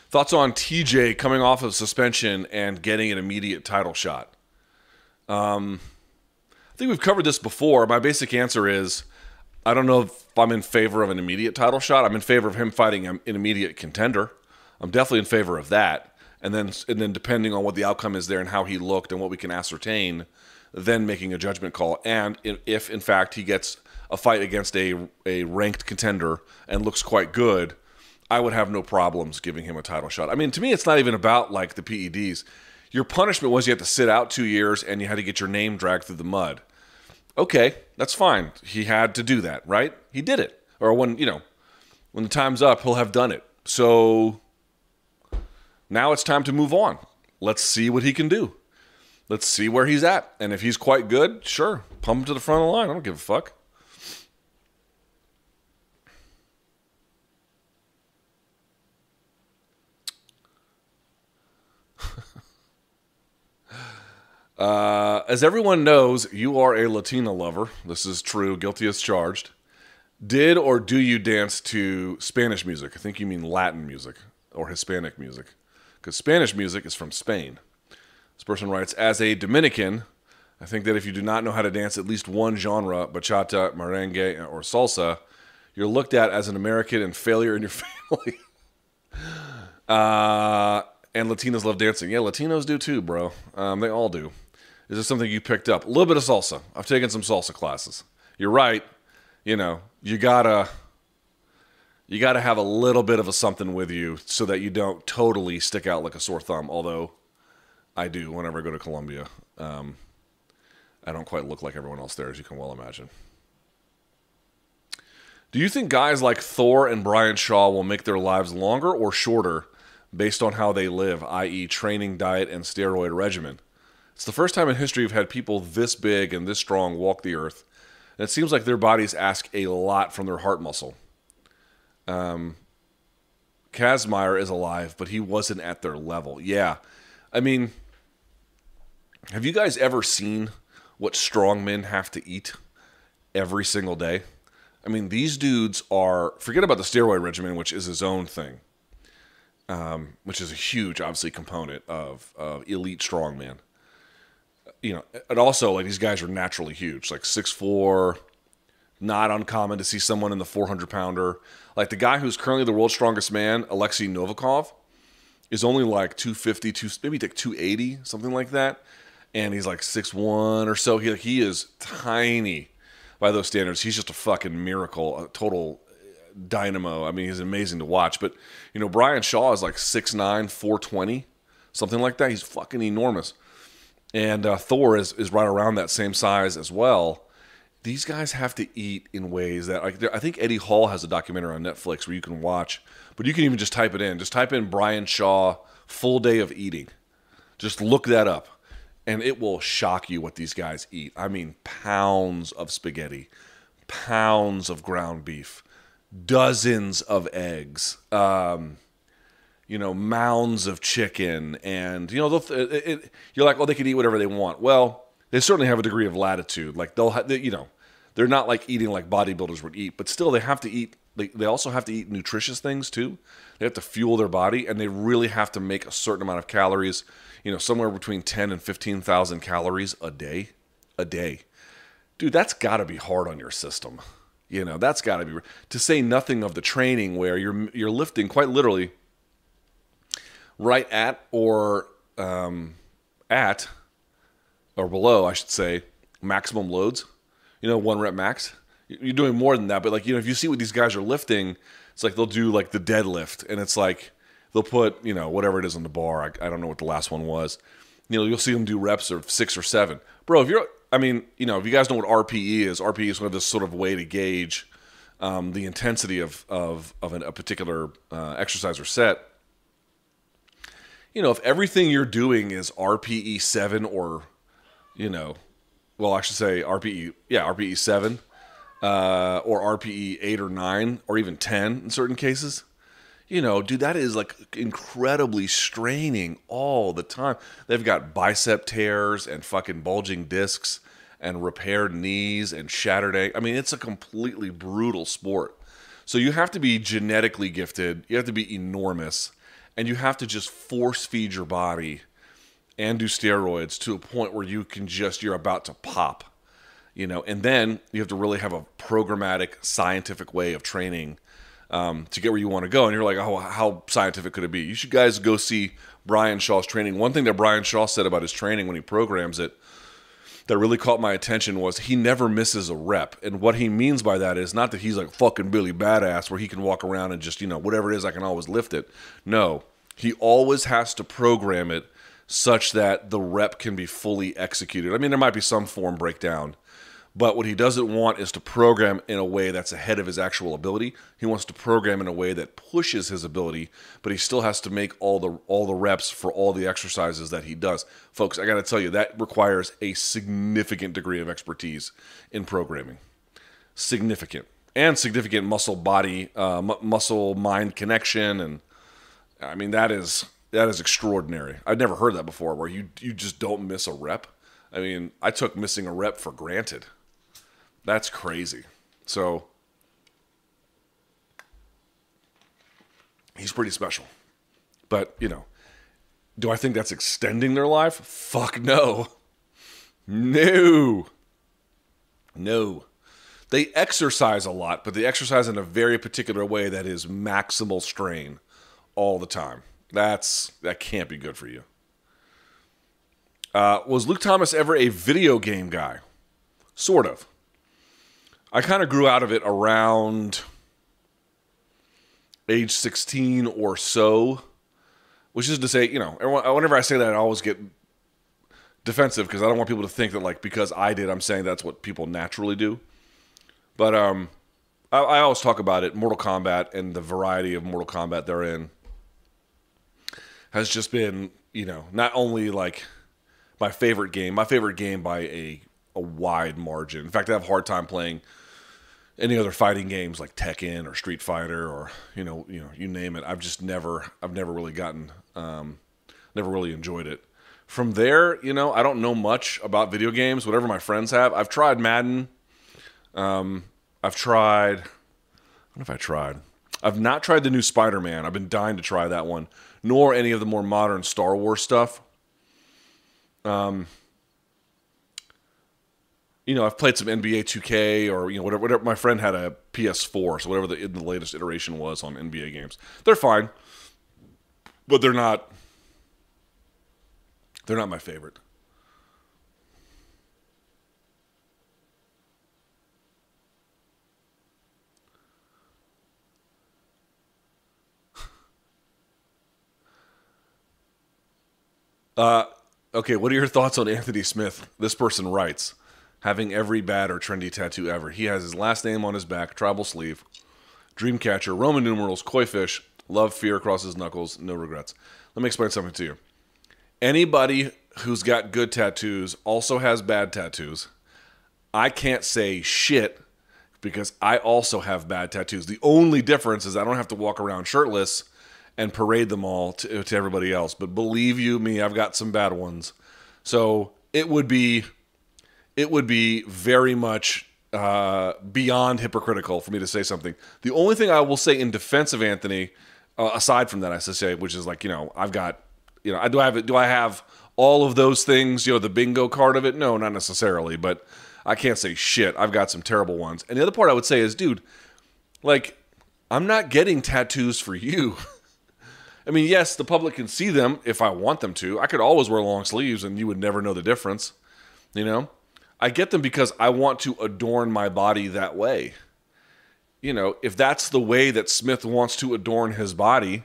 Speaker 1: Thoughts on TJ coming off of suspension and getting an immediate title shot? Um, I think we've covered this before. My basic answer is I don't know if I'm in favor of an immediate title shot. I'm in favor of him fighting an immediate contender. I'm definitely in favor of that. And then, and then depending on what the outcome is there and how he looked and what we can ascertain, then making a judgment call. And if in fact he gets a fight against a a ranked contender and looks quite good, I would have no problems giving him a title shot. I mean, to me, it's not even about like the PEDs. Your punishment was you had to sit out two years and you had to get your name dragged through the mud. Okay, that's fine. He had to do that, right? He did it. Or when, you know, when the time's up, he'll have done it. So now it's time to move on. Let's see what he can do. Let's see where he's at. And if he's quite good, sure, pump him to the front of the line. I don't give a fuck. Uh, as everyone knows, you are a Latina lover. This is true, guilty as charged. Did or do you dance to Spanish music? I think you mean Latin music or Hispanic music, because Spanish music is from Spain. This person writes As a Dominican, I think that if you do not know how to dance at least one genre, bachata, merengue, or salsa, you're looked at as an American and failure in your <laughs> family. uh, and Latinos love dancing. Yeah, Latinos do too, bro. Um, they all do. Is this something you picked up? A little bit of salsa. I've taken some salsa classes. You're right. You know, you gotta you gotta have a little bit of a something with you so that you don't totally stick out like a sore thumb. Although I do whenever I go to Colombia. Um, I don't quite look like everyone else there, as you can well imagine. Do you think guys like Thor and Brian Shaw will make their lives longer or shorter based on how they live, i.e., training, diet, and steroid regimen? It's the first time in history we've had people this big and this strong walk the earth. And it seems like their bodies ask a lot from their heart muscle. Um, Kazmaier is alive, but he wasn't at their level. Yeah. I mean, have you guys ever seen what strong men have to eat every single day? I mean, these dudes are, forget about the steroid regimen, which is his own thing, um, which is a huge, obviously, component of, of elite strongman you know, and also like these guys are naturally huge, like six four. Not uncommon to see someone in the 400 pounder. Like the guy who's currently the world's strongest man, Alexei Novikov, is only like 250, two, maybe like 280, something like that. And he's like six one or so. He, he is tiny by those standards. He's just a fucking miracle, a total dynamo. I mean, he's amazing to watch. But, you know, Brian Shaw is like 6'9, 420, something like that. He's fucking enormous and uh, Thor is is right around that same size as well. These guys have to eat in ways that like, I think Eddie Hall has a documentary on Netflix where you can watch, but you can even just type it in. Just type in Brian Shaw full day of eating. Just look that up, and it will shock you what these guys eat. I mean, pounds of spaghetti, pounds of ground beef, dozens of eggs. Um, you know, mounds of chicken, and you know, it, it, you're like, well, they can eat whatever they want. Well, they certainly have a degree of latitude. Like they'll, they, you know, they're not like eating like bodybuilders would eat, but still, they have to eat. They, they also have to eat nutritious things too. They have to fuel their body, and they really have to make a certain amount of calories. You know, somewhere between ten and fifteen thousand calories a day. A day, dude, that's got to be hard on your system. You know, that's got to be to say nothing of the training where you're you're lifting quite literally right at or um, at or below, I should say, maximum loads. You know, one rep max. You're doing more than that, but like you know, if you see what these guys are lifting, it's like they'll do like the deadlift, and it's like they'll put you know whatever it is on the bar. I, I don't know what the last one was. You know, you'll see them do reps of six or seven, bro. If you're, I mean, you know, if you guys know what RPE is, RPE is one of this sort of way to gauge um, the intensity of of of an, a particular uh, exercise or set you know, if everything you're doing is RPE 7 or, you know, well, I should say RPE, yeah, RPE 7 uh, or RPE 8 or 9 or even 10 in certain cases, you know, dude, that is like incredibly straining all the time. They've got bicep tears and fucking bulging discs and repaired knees and shattered. I mean, it's a completely brutal sport. So you have to be genetically gifted. You have to be enormous and you have to just force feed your body and do steroids to a point where you can just you're about to pop you know? And then you have to really have a programmatic scientific way of training um, to get where you want to go. And you're like oh how scientific could it be? You should guys go see brian shaw's training. One thing that brian shaw said about his training when he programs it that really caught my attention was he never misses a rep. And what he means by that is not that he's like fucking Billy Badass where he can walk around and just, you know, whatever it is, I can always lift it. No, he always has to program it such that the rep can be fully executed. I mean, there might be some form breakdown, but what he doesn't want is to program in a way that's ahead of his actual ability. He wants to program in a way that pushes his ability, but he still has to make all the all the reps for all the exercises that he does. Folks, I got to tell you that requires a significant degree of expertise in programming. Significant and significant muscle body uh, m- muscle mind connection and I mean that is that is extraordinary. I've never heard that before where you you just don't miss a rep. I mean, I took missing a rep for granted. That's crazy. So he's pretty special. But, you know, do I think that's extending their life? Fuck no. No. No. They exercise a lot, but they exercise in a very particular way that is maximal strain all the time. That's that can't be good for you. Uh, was Luke Thomas ever a video game guy? Sort of. I kind of grew out of it around age 16 or so, which is to say, you know, whenever I say that, I always get defensive because I don't want people to think that like because I did, I'm saying that's what people naturally do. But um, I, I always talk about it. Mortal Kombat and the variety of Mortal Kombat they're in has just been, you know, not only like my favorite game, my favorite game by a a wide margin. In fact, I have a hard time playing any other fighting games like Tekken or Street Fighter or you know you know you name it. I've just never I've never really gotten um, never really enjoyed it. From there, you know, I don't know much about video games. Whatever my friends have, I've tried Madden. Um, I've tried. What have I tried? I've not tried the new Spider Man. I've been dying to try that one, nor any of the more modern Star Wars stuff. Um, you know, I've played some NBA 2K or you know whatever. Whatever. My friend had a PS4, so whatever the, the latest iteration was on NBA games, they're fine, but they're not. They're not my favorite. <laughs> Uh, okay, what are your thoughts on Anthony Smith? This person writes having every bad or trendy tattoo ever. He has his last name on his back, tribal sleeve, Dreamcatcher, Roman numerals, koi fish, love, fear across his knuckles, no regrets. Let me explain something to you. Anybody who's got good tattoos also has bad tattoos. I can't say shit because I also have bad tattoos. The only difference is I don't have to walk around shirtless and parade them all to, to everybody else. But believe you me, I've got some bad ones. So it would be it would be very much uh, beyond hypocritical for me to say something. The only thing I will say in defense of Anthony, uh, aside from that, I say, which is like you know, I've got, you know, I do I have do I have all of those things? You know, the bingo card of it? No, not necessarily, but I can't say shit. I've got some terrible ones. And the other part I would say is, dude, like, I'm not getting tattoos for you. <laughs> I mean, yes, the public can see them if I want them to. I could always wear long sleeves and you would never know the difference, you know? I get them because I want to adorn my body that way. You know, if that's the way that Smith wants to adorn his body,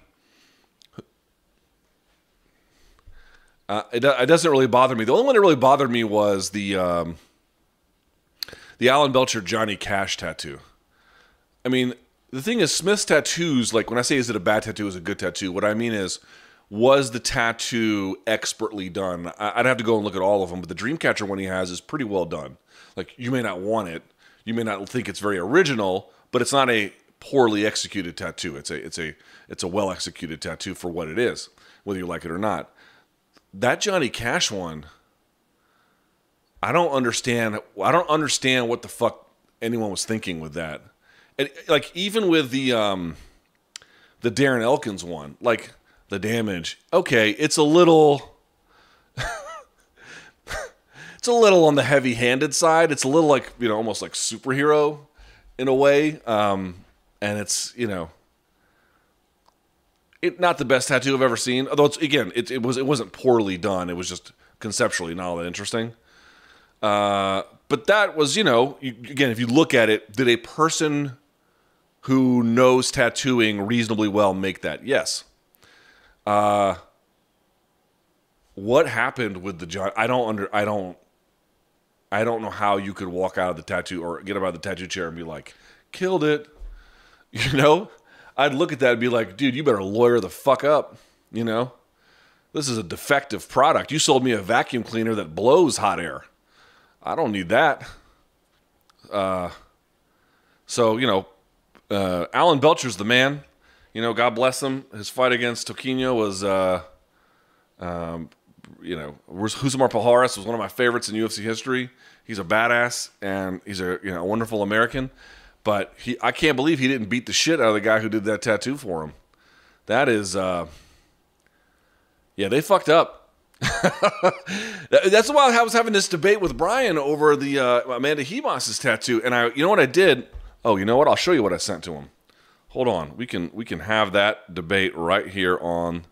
Speaker 1: uh, it, it doesn't really bother me. The only one that really bothered me was the um, the Alan Belcher Johnny Cash tattoo. I mean, the thing is, Smith's tattoos, like when I say is it a bad tattoo, is a good tattoo, what I mean is was the tattoo expertly done? I'd have to go and look at all of them, but the Dreamcatcher one he has is pretty well done. Like you may not want it, you may not think it's very original, but it's not a poorly executed tattoo. It's a it's a it's a well executed tattoo for what it is, whether you like it or not. That Johnny Cash one, I don't understand. I don't understand what the fuck anyone was thinking with that. And like even with the um the Darren Elkins one, like the damage. Okay, it's a little <laughs> it's a little on the heavy-handed side. It's a little like, you know, almost like superhero in a way. Um and it's, you know, it not the best tattoo I've ever seen. Although it's again, it, it was it wasn't poorly done. It was just conceptually not all that interesting. Uh, but that was, you know, you, again, if you look at it, did a person who knows tattooing reasonably well make that? Yes. Uh, what happened with the John? I don't under. I don't. I don't know how you could walk out of the tattoo or get up out of the tattoo chair and be like, "Killed it," <laughs> you know. I'd look at that and be like, "Dude, you better lawyer the fuck up," you know. This is a defective product. You sold me a vacuum cleaner that blows hot air. I don't need that. Uh, so you know, uh, Alan Belcher's the man you know, God bless him. His fight against Toquinho was, uh, um, you know, Rousimar Palhares was one of my favorites in UFC history. He's a badass and he's a you know a wonderful American. But he, I can't believe he didn't beat the shit out of the guy who did that tattoo for him. That is, uh, yeah, they fucked up. <laughs> That's why I was having this debate with Brian over the uh, Amanda Ribas's tattoo, and I, you know what I did? Oh, you know what? I'll show you what I sent to him hold on. We can we can have that debate right here on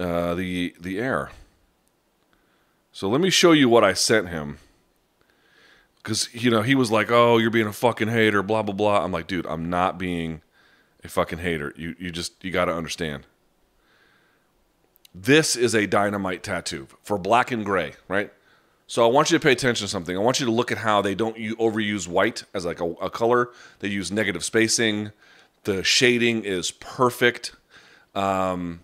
Speaker 1: uh, the the air. So let me show you what I sent him. Cause you know he was like, "Oh, you're being a fucking hater," blah blah blah. I'm like, dude, I'm not being a fucking hater. You you just you got to understand. This is a dynamite tattoo for black and gray, right? So I want you to pay attention to something. I want you to look at how they don't overuse white as like a, a color. They use negative spacing. The shading is perfect. Um,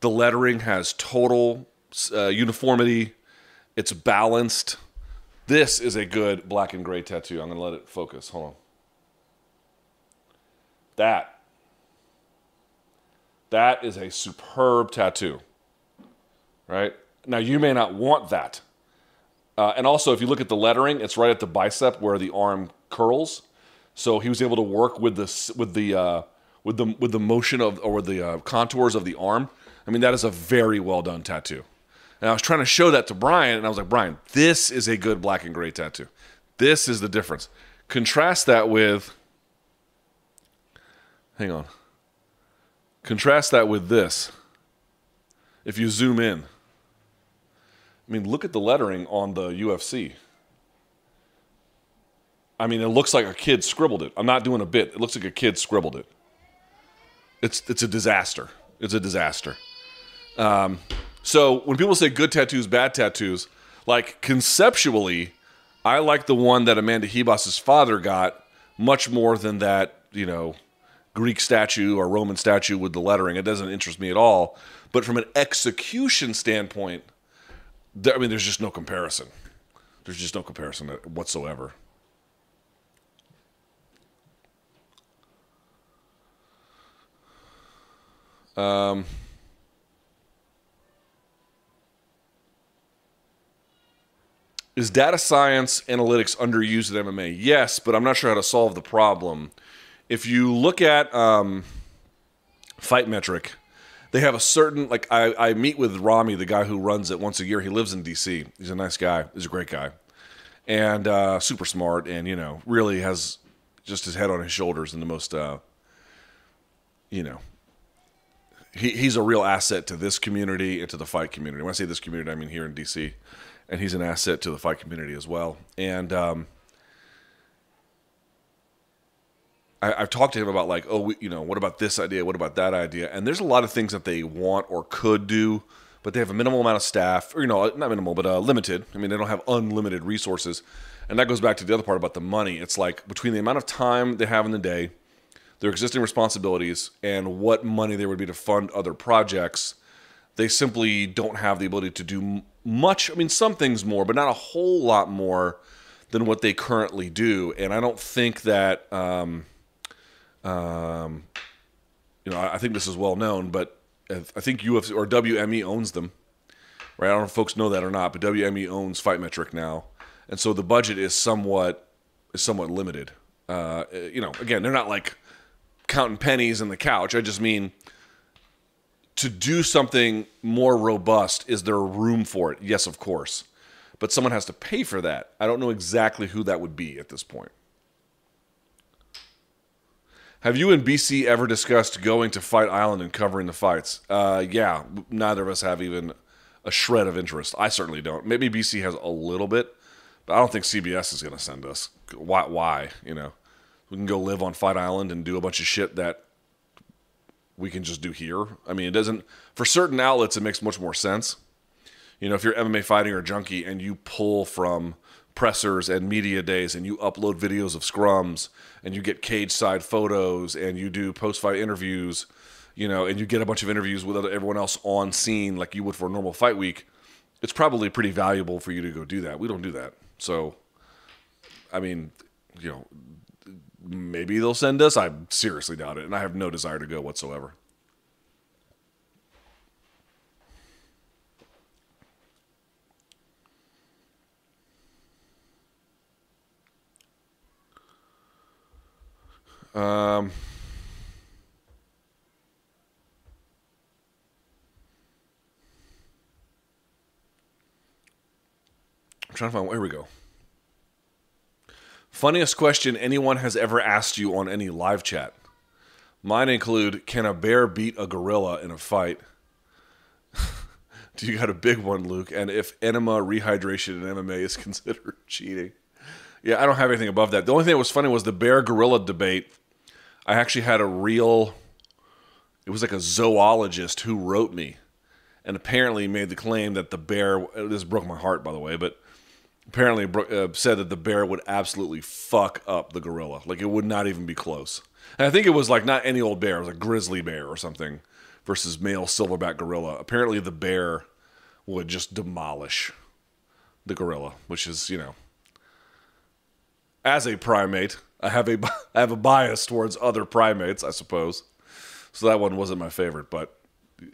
Speaker 1: the lettering has total uh, uniformity. It's balanced. This is a good black and gray tattoo. I'm going to let it focus. Hold on. That. That is a superb tattoo. Right? Now, you may not want that. Uh, and also, if you look at the lettering, it's right at the bicep where the arm curls. So he was able to work with the with the uh, with the with the motion of or the uh, contours of the arm. I mean, that is a very well done tattoo. And I was trying to show that to Brian, and I was like, Brian, this is a good black and gray tattoo. This is the difference. Contrast that with. Hang on. Contrast that with this. If you zoom in. I mean, look at the lettering on the UFC. I mean, it looks like a kid scribbled it. I'm not doing a bit. It looks like a kid scribbled it. It's it's a disaster. It's a disaster. Um, so when people say good tattoos, bad tattoos, like conceptually, I like the one that Amanda Ribas's father got much more than that, you know, Greek statue or Roman statue with the lettering. It doesn't interest me at all. But from an execution standpoint, I mean, there's just no comparison. There's just no comparison whatsoever. Um, is data science analytics underused at MMA? Yes, but I'm not sure how to solve the problem. If you look at um, Fight Metric, they have a certain like I, I meet with Rami, the guy who runs it once a year. He lives in DC. He's a nice guy. He's a great guy, and uh, super smart, and you know really has just his head on his shoulders and the most uh, you know he, he's a real asset to this community and to the fight community. When I say this community, I mean here in DC, and he's an asset to the fight community as well. And um, I, have talked to him about like, oh, we, you know, what about this idea? What about that idea? And there's a lot of things that they want or could do, but they have a minimal amount of staff, or you know, not minimal, but uh, limited. I mean, they don't have unlimited resources, and that goes back to the other part about the money. It's like between the amount of time they have in the day, their existing responsibilities, and what money there would be to fund other projects, they simply don't have the ability to do much. I mean, some things more, but not a whole lot more than what they currently do. And I don't think that. Um, um, you know, I think this is well known, but I think UFC or WME owns them, right? I don't know if folks know that or not, but WME owns Fight Metric now, and so the budget is somewhat is somewhat limited. Uh, you know, again, they're not like counting pennies in the couch. I just mean to do something more robust. Is there room for it? Yes, of course, but someone has to pay for that. I don't know exactly who that would be at this point. Have you and BC ever discussed going to Fight Island and covering the fights? Uh, yeah, neither of us have even a shred of interest. I certainly don't. Maybe BC has a little bit, but I don't think CBS is going to send us. Why? Why? You know, we can go live on Fight Island and do a bunch of shit that we can just do here. I mean, it doesn't. For certain outlets, it makes much more sense. You know, if you're MMA fighting or junkie and you pull from pressers and media days and you upload videos of scrums and you get cage side photos and you do post fight interviews, you know, and you get a bunch of interviews with everyone else on scene like you would for a normal fight week, it's probably pretty valuable for you to go do that. We don't do that. So, I mean, you know, maybe they'll send us. I seriously doubt it. And I have no desire to go whatsoever. Um, I'm trying to find. Here we go. Funniest question anyone has ever asked you on any live chat. Mine include Can a bear beat a gorilla in a fight? <laughs> Do you got a big one, Luke? And if enema rehydration in MMA is <laughs> considered cheating? Yeah, I don't have anything above that. The only thing that was funny was the bear gorilla debate I actually had a real, it was like a zoologist who wrote me and apparently made the claim that the bear. This broke my heart, by the way, but apparently uh, said that the bear would absolutely fuck up the gorilla. Like it would not even be close. And I think it was like not any old bear, it was a grizzly bear or something versus male silverback gorilla. Apparently the bear would just demolish the gorilla, which is, you know, as a primate, I have a <laughs> I have a bias towards other primates, I suppose. So that one wasn't my favorite, but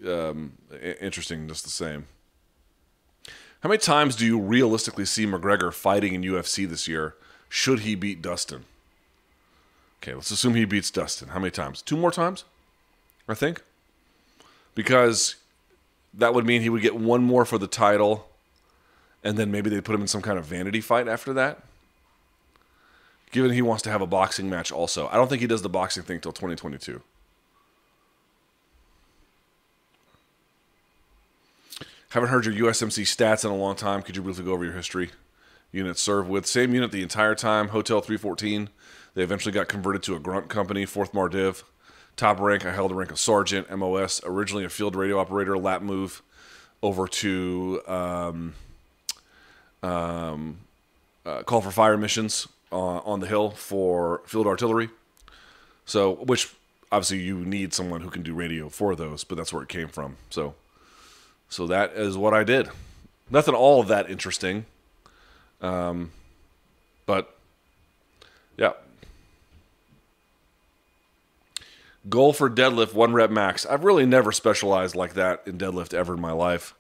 Speaker 1: um, interesting just the same. How many times do you realistically see McGregor fighting in UFC this year? Should he beat Dustin? Okay, let's assume he beats Dustin. How many times? Two more times, I think. Because that would mean he would get one more for the title, and then maybe they'd put him in some kind of vanity fight after that. Given he wants to have a boxing match also. I don't think he does the boxing thing till 2022. Haven't heard your USMC stats in a long time. Could you briefly go over your history? Unit served with same unit the entire time. Hotel 314. They eventually got converted to a grunt company. Fourth Mardiv. Top rank. I held the rank of sergeant. MOS. Originally a field radio operator. Lap move over to um, um, uh, call for fire missions uh, on the hill for field artillery. So, which obviously you need someone who can do radio for those, but that's where it came from. So. So that is what I did. Nothing all of that interesting. Um, but yeah. Goal for deadlift, one rep max. I've really never specialized like that in deadlift ever in my life.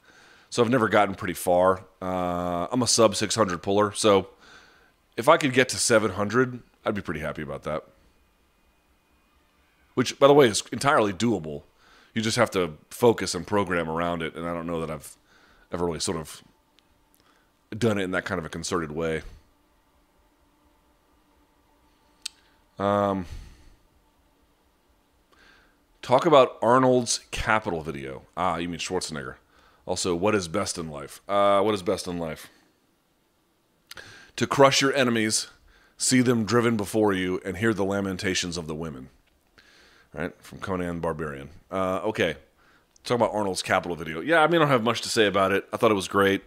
Speaker 1: So I've never gotten pretty far. Uh, I'm a sub 600 puller. So if I could get to 700, I'd be pretty happy about that. Which, by the way, is entirely doable you just have to focus and program around it. And I don't know that I've ever really sort of done it in that kind of a concerted way. Um, talk about Arnold's Capitol video. Ah, you mean Schwarzenegger. Also, what is best in life? Uh, what is best in life? To crush your enemies, see them driven before you, and hear the lamentations of the women right? From Conan the Barbarian. Uh, okay, talk about Arnold's Capitol video. Yeah, I mean, I don't have much to say about it. I thought it was great.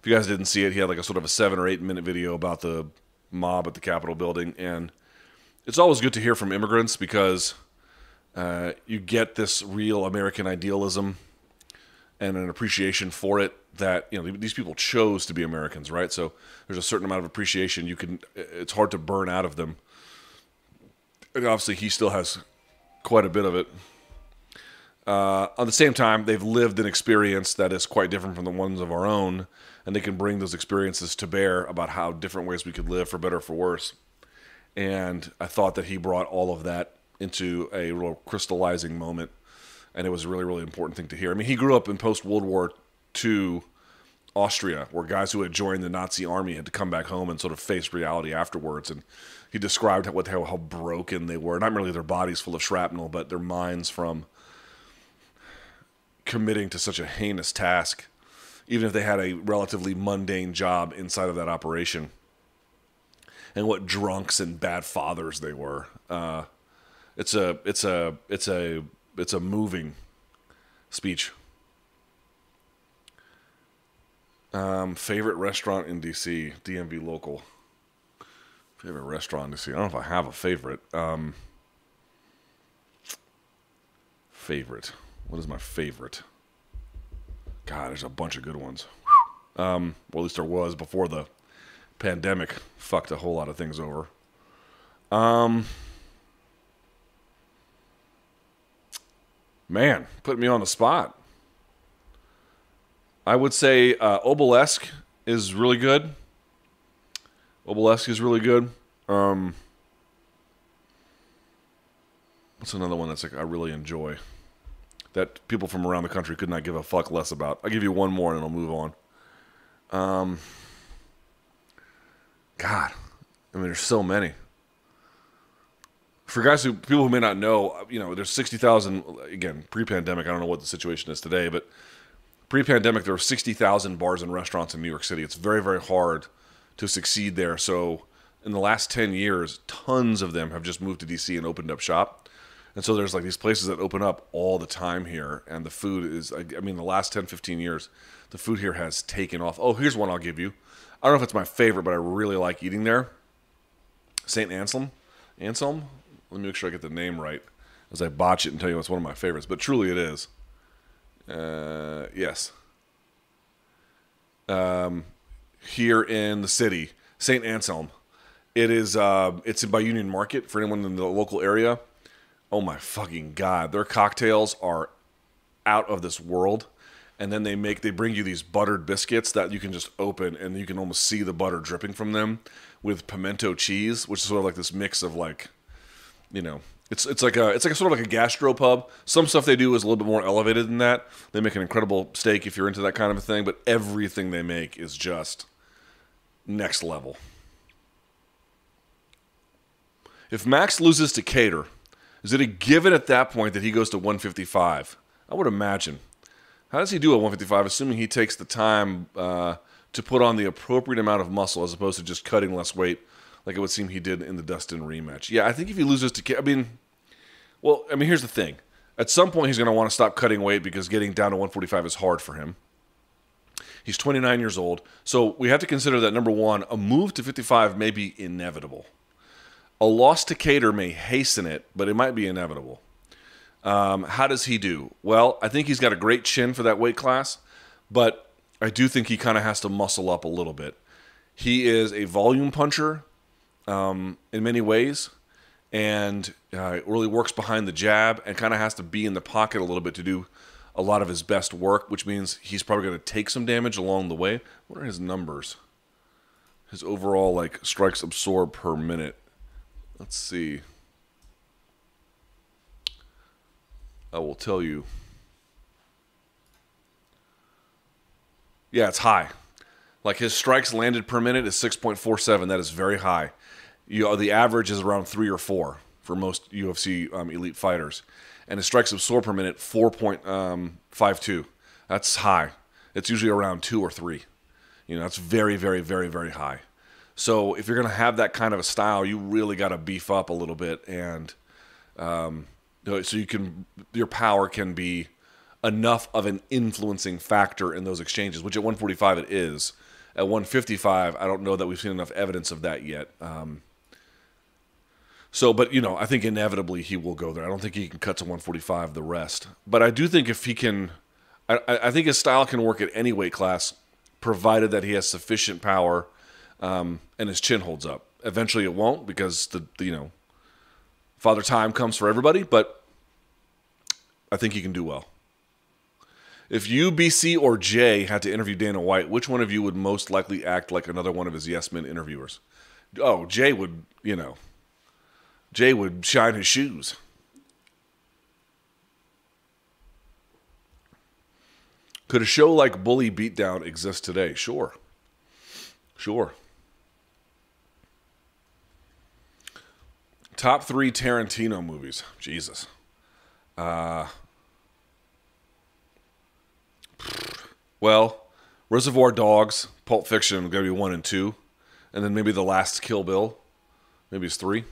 Speaker 1: If you guys didn't see it, he had like a sort of a seven or eight minute video about the mob at the Capitol building, and it's always good to hear from immigrants because uh, you get this real American idealism and an appreciation for it that you know these people chose to be Americans, right? So there's a certain amount of appreciation you can. It's hard to burn out of them. And obviously, he still has quite a bit of it. Uh, at the same time, they've lived an experience that is quite different from the ones of our own, and they can bring those experiences to bear about how different ways we could live for better or for worse. And I thought that he brought all of that into a real crystallizing moment, and it was a really, really important thing to hear. I mean, he grew up in post World War II Austria, where guys who had joined the Nazi army had to come back home and sort of face reality afterwards. And he described how, how, how broken they were. Not merely their bodies full of shrapnel, but their minds from committing to such a heinous task, even if they had a relatively mundane job inside of that operation. And what drunks and bad fathers they were. Uh, it's a it's a it's a it's a moving speech. Um, favorite restaurant in DC, DMV local. Favorite restaurant to see? I don't know if I have a favorite. Um, favorite. What is my favorite? God, there's a bunch of good ones. Um, well, at least there was before the pandemic fucked a whole lot of things over. Um, man, put me on the spot. I would say uh, Obelisk is really good. Obelisk is really good. Um, what's another one that's like I really enjoy that people from around the country could not give a fuck less about? I'll give you one more and I'll move on. Um, God, I mean, there's so many. For guys who people who may not know, you know, there's sixty thousand again pre-pandemic. I don't know what the situation is today, but pre-pandemic there were sixty thousand bars and restaurants in New York City. It's very very hard to succeed there. So in the last 10 years, tons of them have just moved to DC and opened up shop. And so there's like these places that open up all the time here, and the food is, I mean, the last 10, 15 years, the food here has taken off. Oh, here's one I'll give you. I don't know if it's my favorite, but I really like eating there. St. Anselm. Anselm? Let me make sure I get the name right as I botch it and tell you it's one of my favorites, but truly it is. Uh, yes. Um, here in the city, St. Anselm. It is. Uh, it's by Union Market for anyone in the local area. Oh my fucking god! Their cocktails are out of this world. And then they make they bring you these buttered biscuits that you can just open and you can almost see the butter dripping from them with pimento cheese, which is sort of like this mix of like, you know, it's it's like a it's like a sort of like a gastropub. Some stuff they do is a little bit more elevated than that. They make an incredible steak if you're into that kind of a thing, but everything they make is just next level. If Max loses to Kattar, is it a given at that point that he goes to 155? I would imagine. How does he do at 155, assuming he takes the time uh, to put on the appropriate amount of muscle as opposed to just cutting less weight, like it would seem he did in the Dustin rematch? Yeah, I think if he loses to, I mean, well, I mean, here's the thing. At some point, he's going to want to stop cutting weight because getting down to 145 is hard for him. He's 29 years old, so we have to consider that number one, a move to 55 may be inevitable. A loss to Kattar may hasten it, but it might be inevitable. Um, how does he do? Well, I think he's got a great chin for that weight class, but I do think he kind of has to muscle up a little bit. He is a volume puncher um, in many ways, and uh, really works behind the jab and kind of has to be in the pocket a little bit to do a lot of his best work, which means he's probably going to take some damage along the way. What are his numbers? His overall like strikes absorbed per minute. Let's see. I will tell you. Yeah, it's high. Like his strikes landed per minute is 6.47. That is very high. You know, the average is around three or four for most UFC um, elite fighters, and his strikes absorbed per minute 4.52. Um, that's high. It's usually around two or three. You know, that's very, very, very, very high. So if you're going to have that kind of a style, you really got to beef up a little bit and um, so you can your power can be enough of an influencing factor in those exchanges, which at 145 it is. At 155, I don't know that we've seen enough evidence of that yet. Um, so, but you know, I think inevitably he will go there. I don't think he can cut to 145 the rest, but I do think if he can, I, I think his style can work at any weight class, provided that he has sufficient power um, and his chin holds up. Eventually, it won't because the, the you know Father Time comes for everybody, but I think he can do well. If you, BC, or Jay had to interview Dana White, which one of you would most likely act like another one of his Yes Men interviewers? Oh, Jay would, you know, Jay would shine his shoes. Could a show like Bully Beatdown exist today? Sure. Sure. Top three Tarantino movies. Jesus. Uh, well, Reservoir Dogs, Pulp Fiction, going to be one and two, and then maybe the last Kill Bill. Maybe it's three.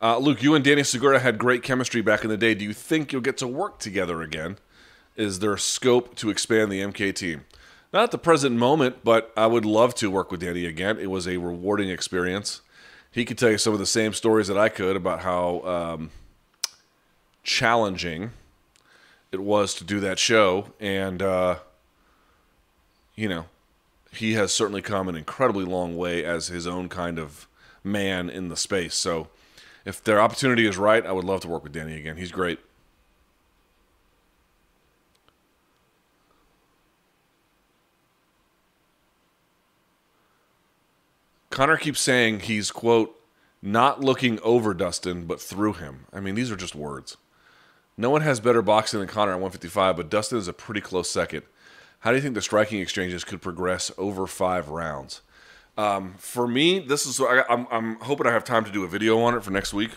Speaker 1: Uh, Luke, you and Danny Segura had great chemistry back in the day. Do you think you'll get to work together again? Is there scope to expand the MK team? Not at the present moment, but I would love to work with Danny again. It was a rewarding experience. He could tell you some of the same stories that I could about how um, challenging it was to do that show. And, uh, you know, he has certainly come an incredibly long way as his own kind of man in the space. So if their opportunity is right, I would love to work with Danny again. He's great. Conor keeps saying he's, quote, not looking over Dustin, but through him. I mean, these are just words. No one has better boxing than Conor at 155, but Dustin is a pretty close second. How do you think the striking exchanges could progress over five rounds? Um, for me, this is I, am I'm hoping I have time to do a video on it for next week.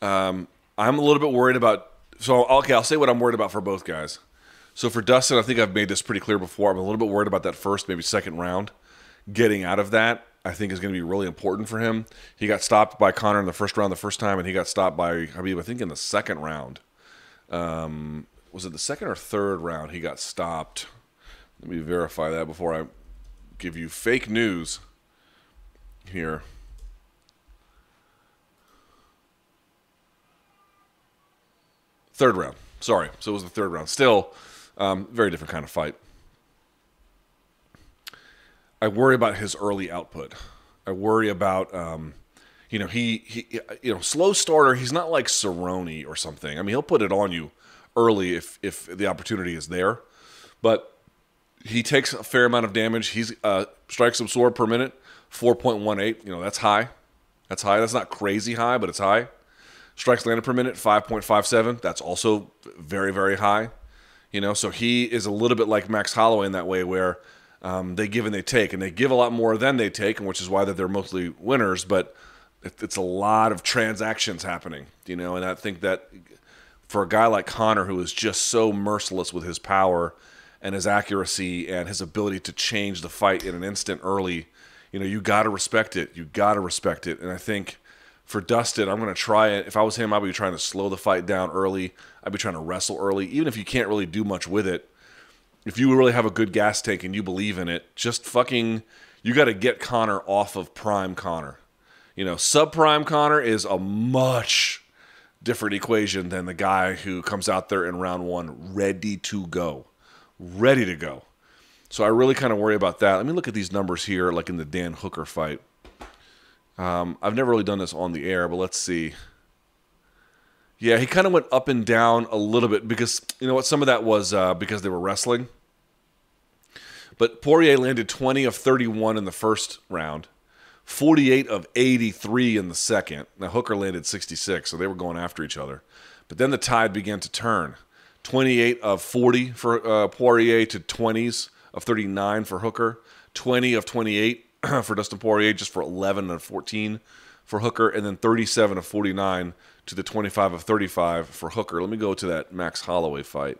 Speaker 1: Um, I'm a little bit worried about. So okay, I'll say what I'm worried about for both guys. So for Dustin, I think I've made this pretty clear before. I'm a little bit worried about that first, maybe second round getting out of that I think is going to be really important for him. He got stopped by Conor in the first round the first time, and he got stopped by Khabib, I think, in the second round. Um, was it the second or third round he got stopped? Let me verify that before I give you fake news here. Third round. Sorry. So it was the third round. Still, um, very different kind of fight. I worry about his early output. I worry about, um, you know, he, he, you know, slow starter. He's not like Cerrone or something. I mean, he'll put it on you early if if the opportunity is there, but he takes a fair amount of damage. He's uh, strikes absorbed per minute, four point one eight. You know, that's high. That's high. That's not crazy high, but it's high. Strikes landed per minute, five point five seven. That's also very very high. You know, so he is a little bit like Max Holloway in that way, where um, they give and they take, and they give a lot more than they take, and which is why that they're mostly winners. But it's a lot of transactions happening, you know, and I think that for a guy like Conor, who is just so merciless with his power and his accuracy and his ability to change the fight in an instant early, you know, you got to respect it. You got to respect it. And I think for Dustin, I'm going to try it. If I was him, I'd be trying to slow the fight down early. I'd be trying to wrestle early, even if you can't really do much with it. If you really have a good gas tank and you believe in it, just fucking, you got to get Conor off of prime Conor. You know, subprime Conor is a much different equation than the guy who comes out there in round one ready to go. Ready to go. So I really kind of worry about that. Let me look at these numbers here, like in the Dan Hooker fight. Um, I've never really done this on the air, but let's see. Yeah, he kind of went up and down a little bit because you know what? Some of that was uh, because they were wrestling. But Poirier landed 20 of 31 in the first round, 48 of 83 in the second. Now Hooker landed 66, so they were going after each other. But then the tide began to turn. 28 of 40 for uh, Poirier to 20s of 39 for Hooker, 20 of 28 <clears throat> for Dustin Poirier, just for 11 and 14 for Hooker, and then 37 of 49 to the 25 of 35 for Hooker. Let me go to that Max Holloway fight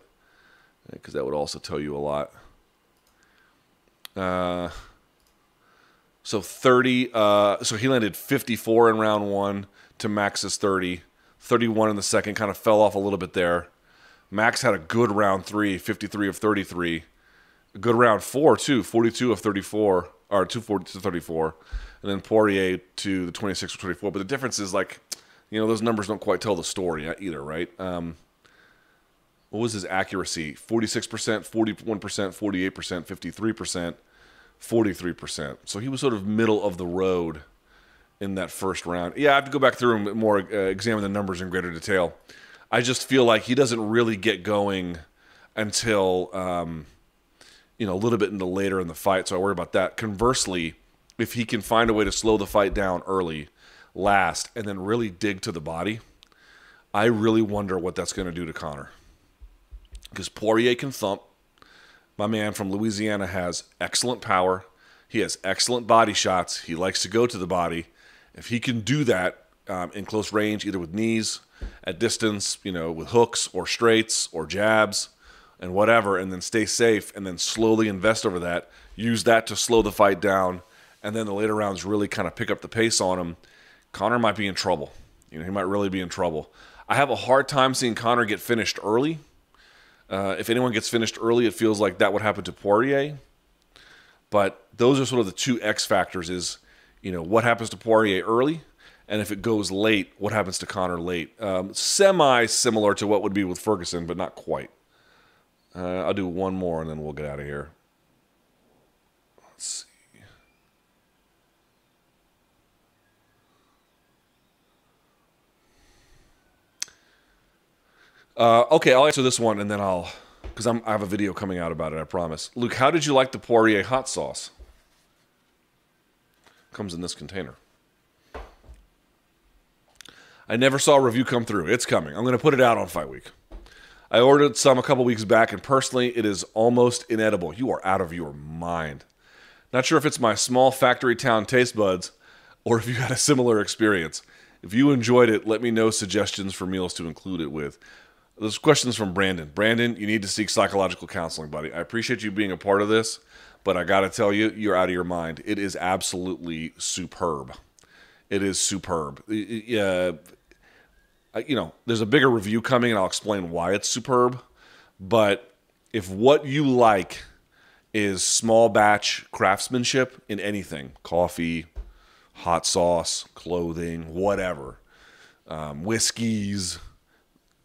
Speaker 1: because that would also tell you a lot. Uh, so 30, uh, so he landed 54 in round one to Max's 30, 31 in the second, kind of fell off a little bit there. Max had a good round three, 53 of 33. A good round four, too, 42 of 34, or 240 to 34. And then Poirier to the 26 or 24. But the difference is like, you know, those numbers don't quite tell the story either, right? Um, what was his accuracy? 46%, 41%, 48%, 53%. 43%. So he was sort of middle of the road in that first round. Yeah, I have to go back through and more uh, examine the numbers in greater detail. I just feel like he doesn't really get going until um, you know a little bit into later in the fight. So I worry about that. Conversely, if he can find a way to slow the fight down early, last, and then really dig to the body, I really wonder what that's going to do to Conor. Because Poirier can thump, my man from Louisiana has excellent power. He has excellent body shots. He likes to go to the body. If he can do that um, in close range, either with knees, at distance, you know, with hooks or straights or jabs and whatever, and then stay safe and then slowly invest over that, use that to slow the fight down, and then the later rounds really kind of pick up the pace on him, Conor might be in trouble. You know, he might really be in trouble. I have a hard time seeing Conor get finished early. Uh, if anyone gets finished early, it feels like that would happen to Poirier. But those are sort of the two X factors: is you know what happens to Poirier early, and if it goes late, what happens to Conor late? Um, Semi similar to what would be with Ferguson, but not quite. Uh, I'll do one more, and then we'll get out of here. Let's see. Uh, okay, I'll answer this one and then I'll, because I have a video coming out about it, I promise. Luke, how did you like the Poirier hot sauce? Comes in this container. I never saw a review come through. It's coming. I'm going to put it out on Fight Week. I ordered some a couple weeks back, and personally, it is almost inedible. You are out of your mind. Not sure if it's my small factory town taste buds or if you had a similar experience. If you enjoyed it, let me know suggestions for meals to include it with. This questions from Brandon. Brandon, you need to seek psychological counseling, buddy. I appreciate you being a part of this, but I got to tell you, you're out of your mind. It is absolutely superb. It is superb. Yeah, you know, there's a bigger review coming, and I'll explain why it's superb. But if what you like is small batch craftsmanship in anything, coffee, hot sauce, clothing, whatever, um, whiskeys,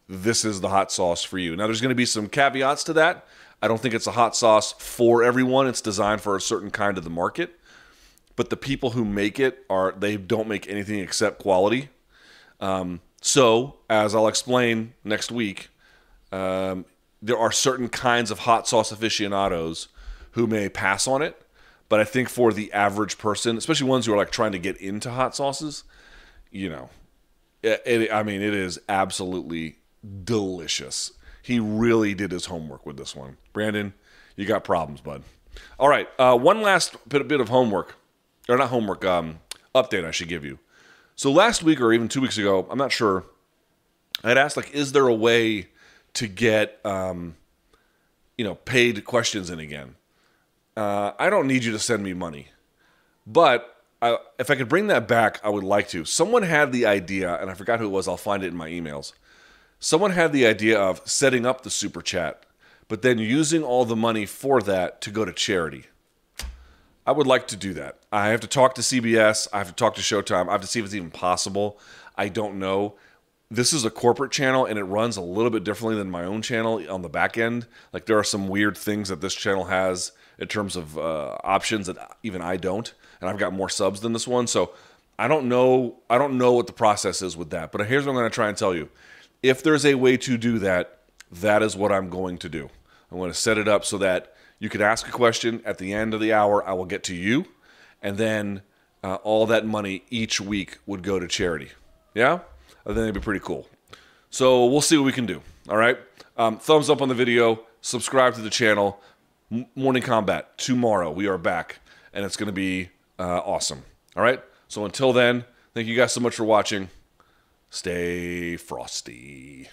Speaker 1: this is the hot sauce for you. Now, there's going to be some caveats to that. I don't think it's a hot sauce for everyone. It's designed for a certain kind of the market. But the people who make it are they don't make anything except quality. Um, so, as I'll explain next week, um, there are certain kinds of hot sauce aficionados who may pass on it. But I think for the average person, especially ones who are like trying to get into hot sauces, you know, it, it, I mean, it is absolutely delicious. He really did his homework with this one. Brandon, you got problems, bud. All right, uh, one last bit, bit of homework, or not homework, um, update I should give you. So last week or even two weeks ago, I'm not sure. I had asked like, is there a way to get um, you know paid questions in again? Uh, I don't need you to send me money, but I, if I could bring that back, I would like to. Someone had the idea, and I forgot who it was. I'll find it in my emails. Someone had the idea of setting up the super chat, but then using all the money for that to go to charity. I would like to do that. I have to talk to CBS. I have to talk to Showtime. I have to see if it's even possible. I don't know. This is a corporate channel and it runs a little bit differently than my own channel on the back end. Like there are some weird things that this channel has in terms of uh, options that even I don't, and I've got more subs than this one. So I don't know. I don't know what the process is with that. But here's what I'm going to try and tell you: if there's a way to do that, that is what I'm going to do. I'm going to set it up so that you could ask a question at the end of the hour. I will get to you, and then uh, all that money each week would go to charity. Yeah, I think it'd be pretty cool. So we'll see what we can do. All right. Um, thumbs up on the video. Subscribe to the channel. M- Morning Kombat tomorrow. We are back, and it's going to be uh, awesome. All right. So until then, thank you guys so much for watching. Stay frosty.